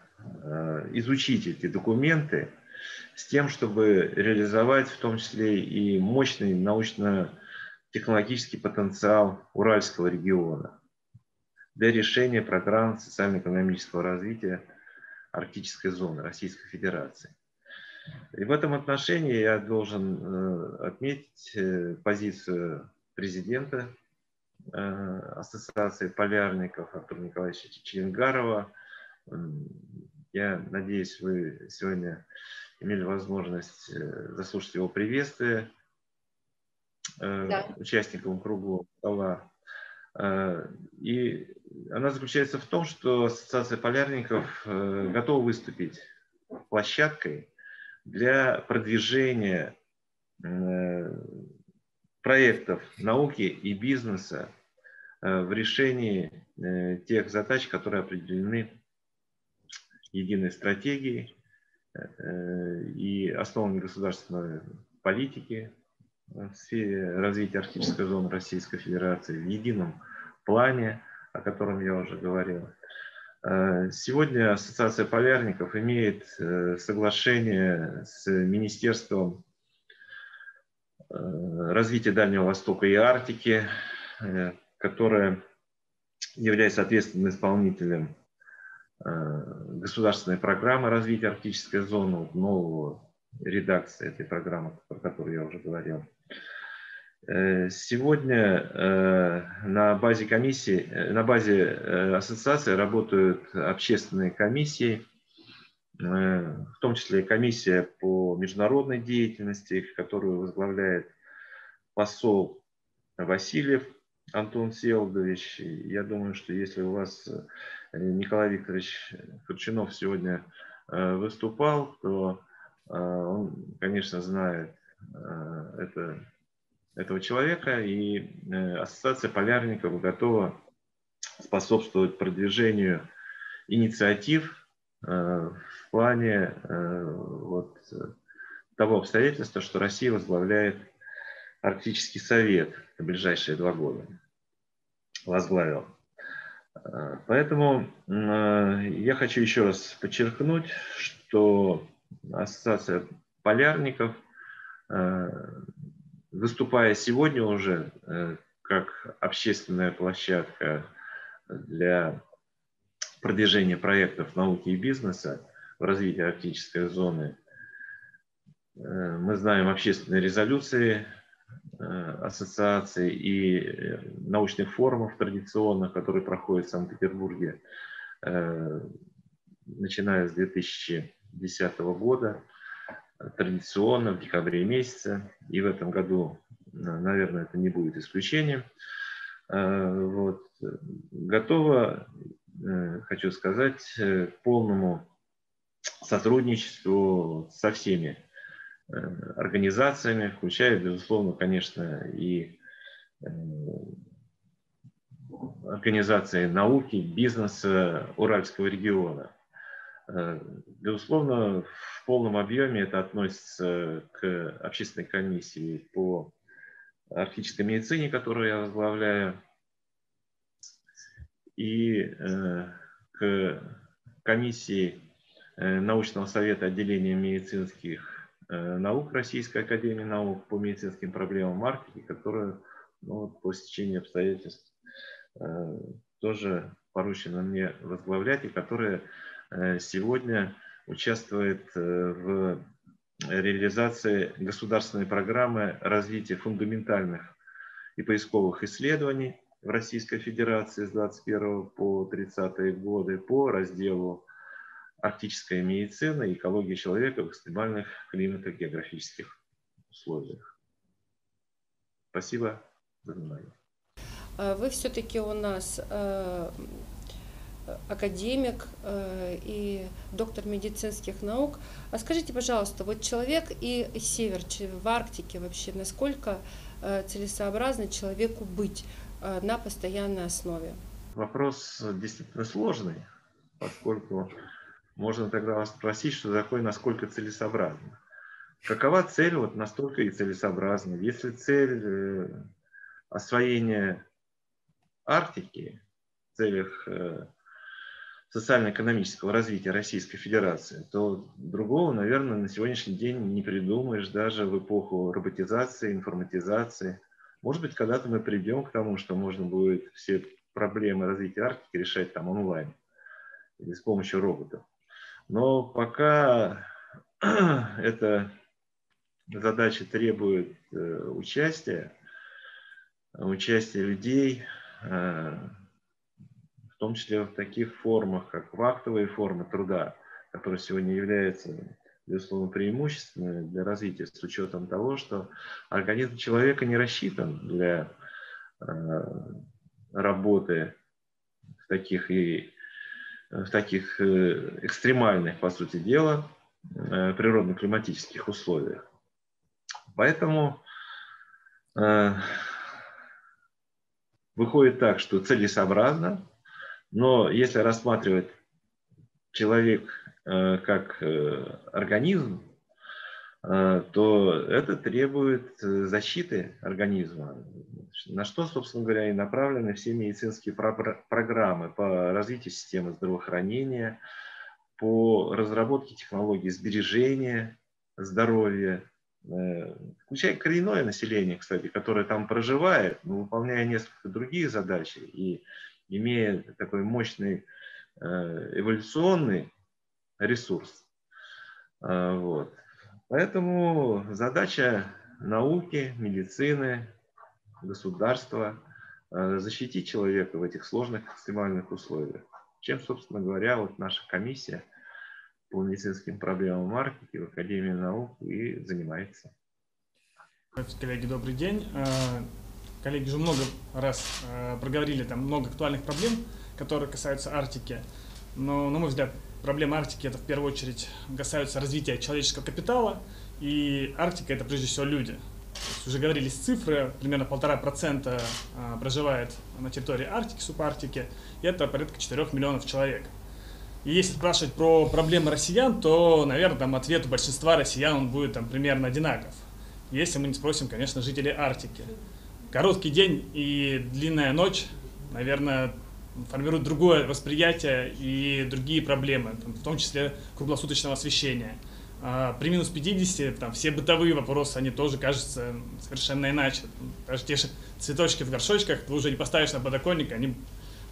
изучить эти документы, с тем, чтобы реализовать в том числе и мощный научно-технологический потенциал Уральского региона для решения программ социально-экономического развития арктической зоны Российской Федерации. И в этом отношении я должен э, отметить э, позицию президента э, Ассоциации полярников Артура Николаевича Челенгарова. Я надеюсь, вы сегодня имели возможность э, заслушать его приветствие э, да. участникам круглого стола. Э, и она заключается в том, что Ассоциация полярников готова выступить площадкой для продвижения проектов науки и бизнеса в решении тех задач, которые определены единой стратегией Э, и основами государственной политики в сфере развития арктической зоны Российской Федерации в едином плане, о котором я уже говорил. Э, сегодня Ассоциация полярников имеет э, соглашение с Министерством развития Дальнего Востока и Арктики, которое является ответственным исполнителем Э, государственной программы развития арктической зоны, нового редакции этой программы, про которую я уже говорил. Э, сегодня э, на базе комиссии, на базе ассоциации работают общественные комиссии, в том числе комиссия по международной деятельности, которую возглавляет посол Васильев Антон Селдович. Я думаю, что если у вас Николай Викторович Курчинов сегодня э, выступал, то э, он, конечно, знает э, это, этого человека, и Ассоциация полярников готова способствовать продвижению инициатив в плане вот того обстоятельства, что Россия возглавляет Арктический совет на ближайшие два года. Возглавил. Поэтому я хочу еще раз подчеркнуть, что Ассоциация полярников, э, выступая сегодня уже э, как общественная площадка для продвижения проектов науки и бизнеса в развитии арктической зоны, э, мы знаем общественные резолюции Э, ассоциаций и э, научных форумов традиционных, которые проходят в Санкт-Петербурге, э, начиная с 2010 года, традиционно в декабре месяце, и в этом году, наверное, это не будет исключением. Вот. Готово, хочу сказать, к полному сотрудничеству со всеми организациями, включая, безусловно, конечно, и организации науки, бизнеса Уральского региона. Безусловно, в полном объеме это относится к общественной комиссии по арктической медицине, которую я возглавляю, и э, к комиссии э, научного совета отделения медицинских э, наук Российской академии наук по медицинским проблемам Арктики, которую ну, по стечению обстоятельств тоже поручено мне возглавлять, и которая сегодня участвует в реализации государственной программы развития фундаментальных и поисковых исследований в Российской Федерации с 21 по 30 годы по разделу арктическая медицина и экология человека в экстремальных климато-географических условиях. Спасибо за внимание. А вы все-таки у нас э, академик э, и доктор медицинских наук. А скажите, пожалуйста, вот человек и север в Арктике вообще, насколько э, целесообразно человеку быть на постоянной основе? Вопрос действительно сложный, поскольку можно тогда вас спросить, что такое, насколько целесообразно. Какова цель, вот настолько и целесообразна. Если цель освоения Арктики в целях социально-экономического развития Российской Федерации, то другого, наверное, на сегодняшний день не придумаешь даже в эпоху роботизации, информатизации. Может быть, когда-то мы придем к тому, что можно будет все проблемы развития Арктики решать там онлайн или с помощью роботов. Но пока эта задача требует э, участия, участия людей, э, в том числе в таких формах, как вахтовые формы труда, которые сегодня являются, безусловно, преимущественными для развития с учетом того, что организм человека не рассчитан для э, работы в таких и в таких э, экстремальных, по сути дела, э, природно-климатических условиях. Поэтому выходит так, что целесообразно но если рассматривать человек э, как э, организм, э, то это требует защиты организма, на что, собственно говоря, и направлены все медицинские программы по развитию системы здравоохранения, по разработке технологий сбережения здоровья, включая коренное население, кстати, которое там проживает, но выполняя несколько другие задачи и имея такой мощный э, эволюционный ресурс. Вот. Поэтому задача науки, медицины, государства э, защитить человека в этих сложных экстремальных условиях. Чем, собственно говоря, вот наша комиссия по медицинским проблемам Арктики в Академии наук и занимается. Коллеги, добрый день. Э, коллеги уже много раз э, проговорили там много актуальных проблем, которые касаются Арктики. Но, на мой взгляд, проблемы Арктики это в первую очередь касаются развития человеческого капитала, и Арктика это прежде всего люди. Уже говорились цифры, примерно полтора процента э, проживает на территории Арктики, субарктики, и это порядка 4 миллионов человек. И если спрашивать про проблемы россиян, то, наверное, там ответ у большинства россиян он будет там примерно одинаков. Если мы не спросим, конечно, жителей Арктики короткий день и длинная ночь, наверное, формируют другое восприятие и другие проблемы, в том числе круглосуточного освещения. А при минус 50 там, все бытовые вопросы, они тоже кажутся совершенно иначе. Даже те же цветочки в горшочках ты уже не поставишь на подоконник, они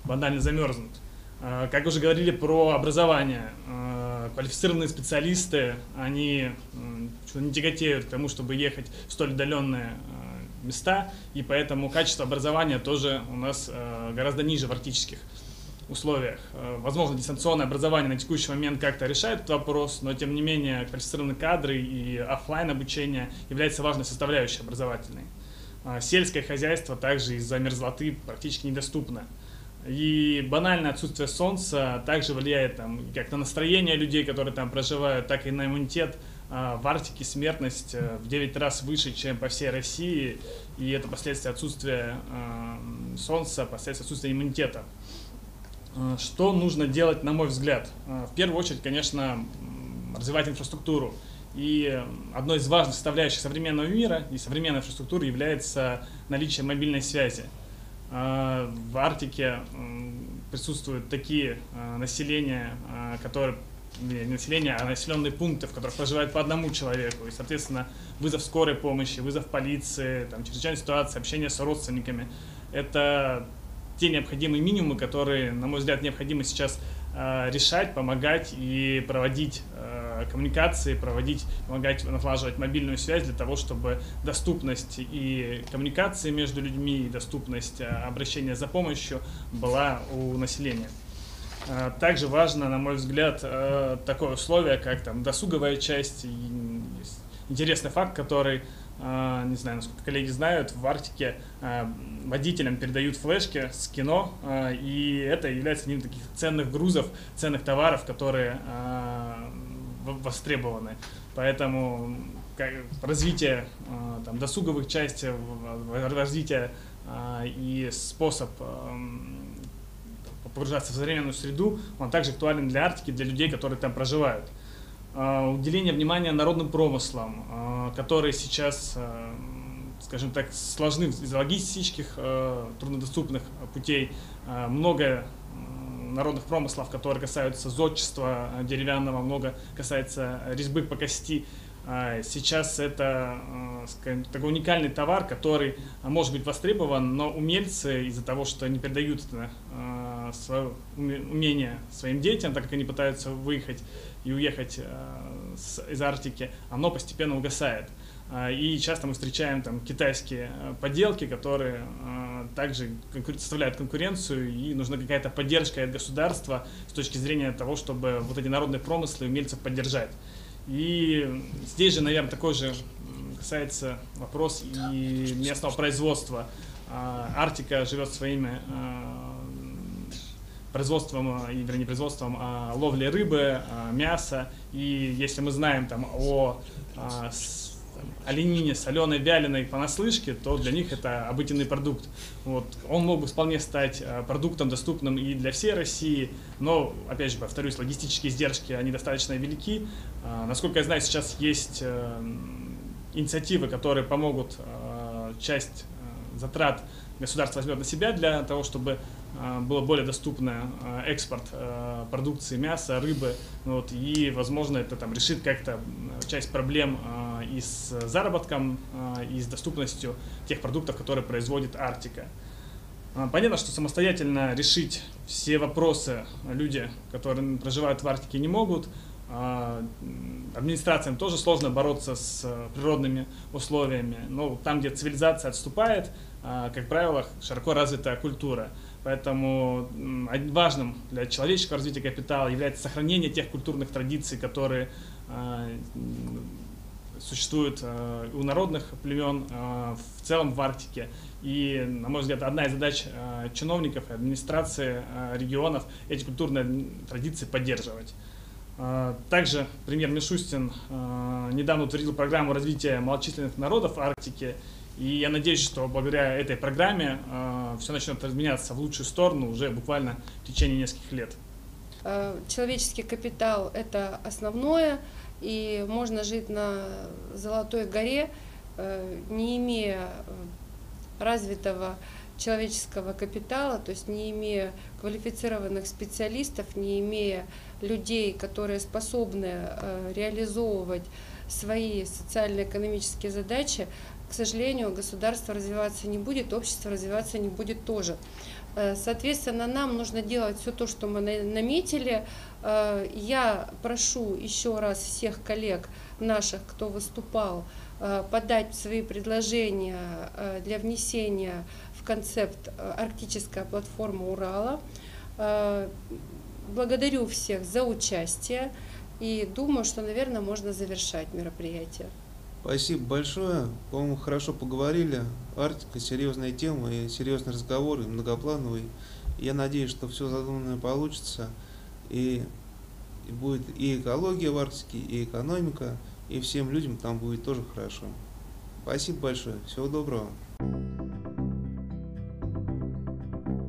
банально замерзнут. А, как уже говорили про образование, а, квалифицированные специалисты, они не тяготеют к тому, чтобы ехать в столь отдаленные места, и поэтому качество образования тоже у нас э, гораздо ниже в арктических условиях. Э, возможно, дистанционное образование на текущий момент как-то решает этот вопрос, но тем не менее квалифицированные кадры и офлайн обучение является важной составляющей образовательной. Э, сельское хозяйство также из-за мерзлоты практически недоступно. И банальное отсутствие солнца также влияет там, как на настроение людей, которые там проживают, так и на иммунитет в Арктике смертность в 9 раз выше, чем по всей России, и это последствия отсутствия солнца, последствия отсутствия иммунитета. Что нужно делать, на мой взгляд? В первую очередь, конечно, развивать инфраструктуру. И одной из важных составляющих современного мира и современной инфраструктуры является наличие мобильной связи. А, в Арктике присутствуют такие а, населения, а, которые не население, а населенные пункты, в которых проживает по одному человеку. И, соответственно, вызов скорой помощи, вызов полиции, там, чрезвычайная ситуация, общение с родственниками. Это те необходимые минимумы, которые, на мой взгляд, необходимо сейчас э, решать, помогать и проводить э, коммуникации, проводить, помогать налаживать мобильную связь для того, чтобы доступность и коммуникации между людьми, и доступность э, обращения за помощью была у населения. Э, также важно, на мой взгляд, э, такое условие, как там досуговая часть. Интересный факт, который а, не знаю, насколько коллеги знают, в Арктике водителям передают флешки с кино, и это является одним из таких ценных грузов, ценных товаров, которые востребованы. Поэтому развитие там, досуговых частей, развитие и способ погружаться в современную среду, он также актуален для Арктики, для людей, которые там проживают. А, уделение внимания народным промыслам, а, которые сейчас, а, скажем так, сложны из логистических труднодоступных путей. Много народных промыслов, которые касаются зодчества деревянного, много касается резьбы по кости. Сейчас это скажем, такой уникальный товар, который может быть востребован, но умельцы из-за того, что не передают это свое умение своим детям, так как они пытаются выехать и уехать э, из Арктики, оно постепенно угасает. Э, и часто мы встречаем там китайские э, поделки, которые также составляют конкуренцию, и нужна какая-то поддержка от государства с точки зрения того, чтобы вот эти народные промыслы умельцев поддержать. И здесь же, наверное, такой же касается вопрос и местного производства. Арктика живет своими производством, э, вернее, производством а, ловли рыбы, а, мяса. И если мы знаем там о а, с, оленине соленой, вяленой понаслышке, то для них это обыденный продукт. Вот. Он мог бы вполне стать а, продуктом, доступным и для всей России, но, опять же, повторюсь, логистические издержки, они достаточно велики. А, насколько я знаю, сейчас есть а, инициативы, которые помогут часть затрат государство возьмет на себя для того, чтобы было более доступно а, экспорт а, продукции мяса, рыбы, вот, и, возможно, это там решит как-то часть проблем и с заработком, и с доступностью тех продуктов, которые производит Арктика. Понятно, что самостоятельно решить все вопросы люди, которые проживают в Арктике, не могут. Администрациям тоже сложно бороться с природными условиями. Но там, где цивилизация отступает, как правило, широко развитая культура. Поэтому важным для человеческого развития капитала является сохранение тех культурных традиций, которые а, существуют а, у народных племен а, в целом в Арктике. И, на мой взгляд, одна из задач чиновников и администрации регионов эти культурные традиции поддерживать. Также премьер Мишустин недавно утвердил программу развития малочисленных народов Арктики, и я надеюсь, что благодаря этой программе э, все начнет изменяться в лучшую сторону уже буквально в течение нескольких лет. Э, человеческий капитал – это основное, и можно жить на Золотой горе, э, не имея развитого человеческого капитала, то есть не имея квалифицированных специалистов, не имея людей, которые способны э, реализовывать свои социально-экономические задачи, к сожалению, государство развиваться не будет, общество развиваться не будет тоже. Э, соответственно, нам нужно делать все то, что мы наметили. Э, я прошу еще раз всех коллег наших, кто выступал, э, подать свои предложения для внесения в концепт «Арктическая платформа Урала». Благодарю всех за участие и думаю, что, наверное, можно завершать мероприятие. Спасибо большое. По-моему, хорошо поговорили. Арктика серьезная тема и серьезный разговор, и многоплановый. Я надеюсь, что все задуманное получится. И, и будет и экология в Арктике, и экономика, и всем людям там будет тоже хорошо. Спасибо большое. Всего доброго.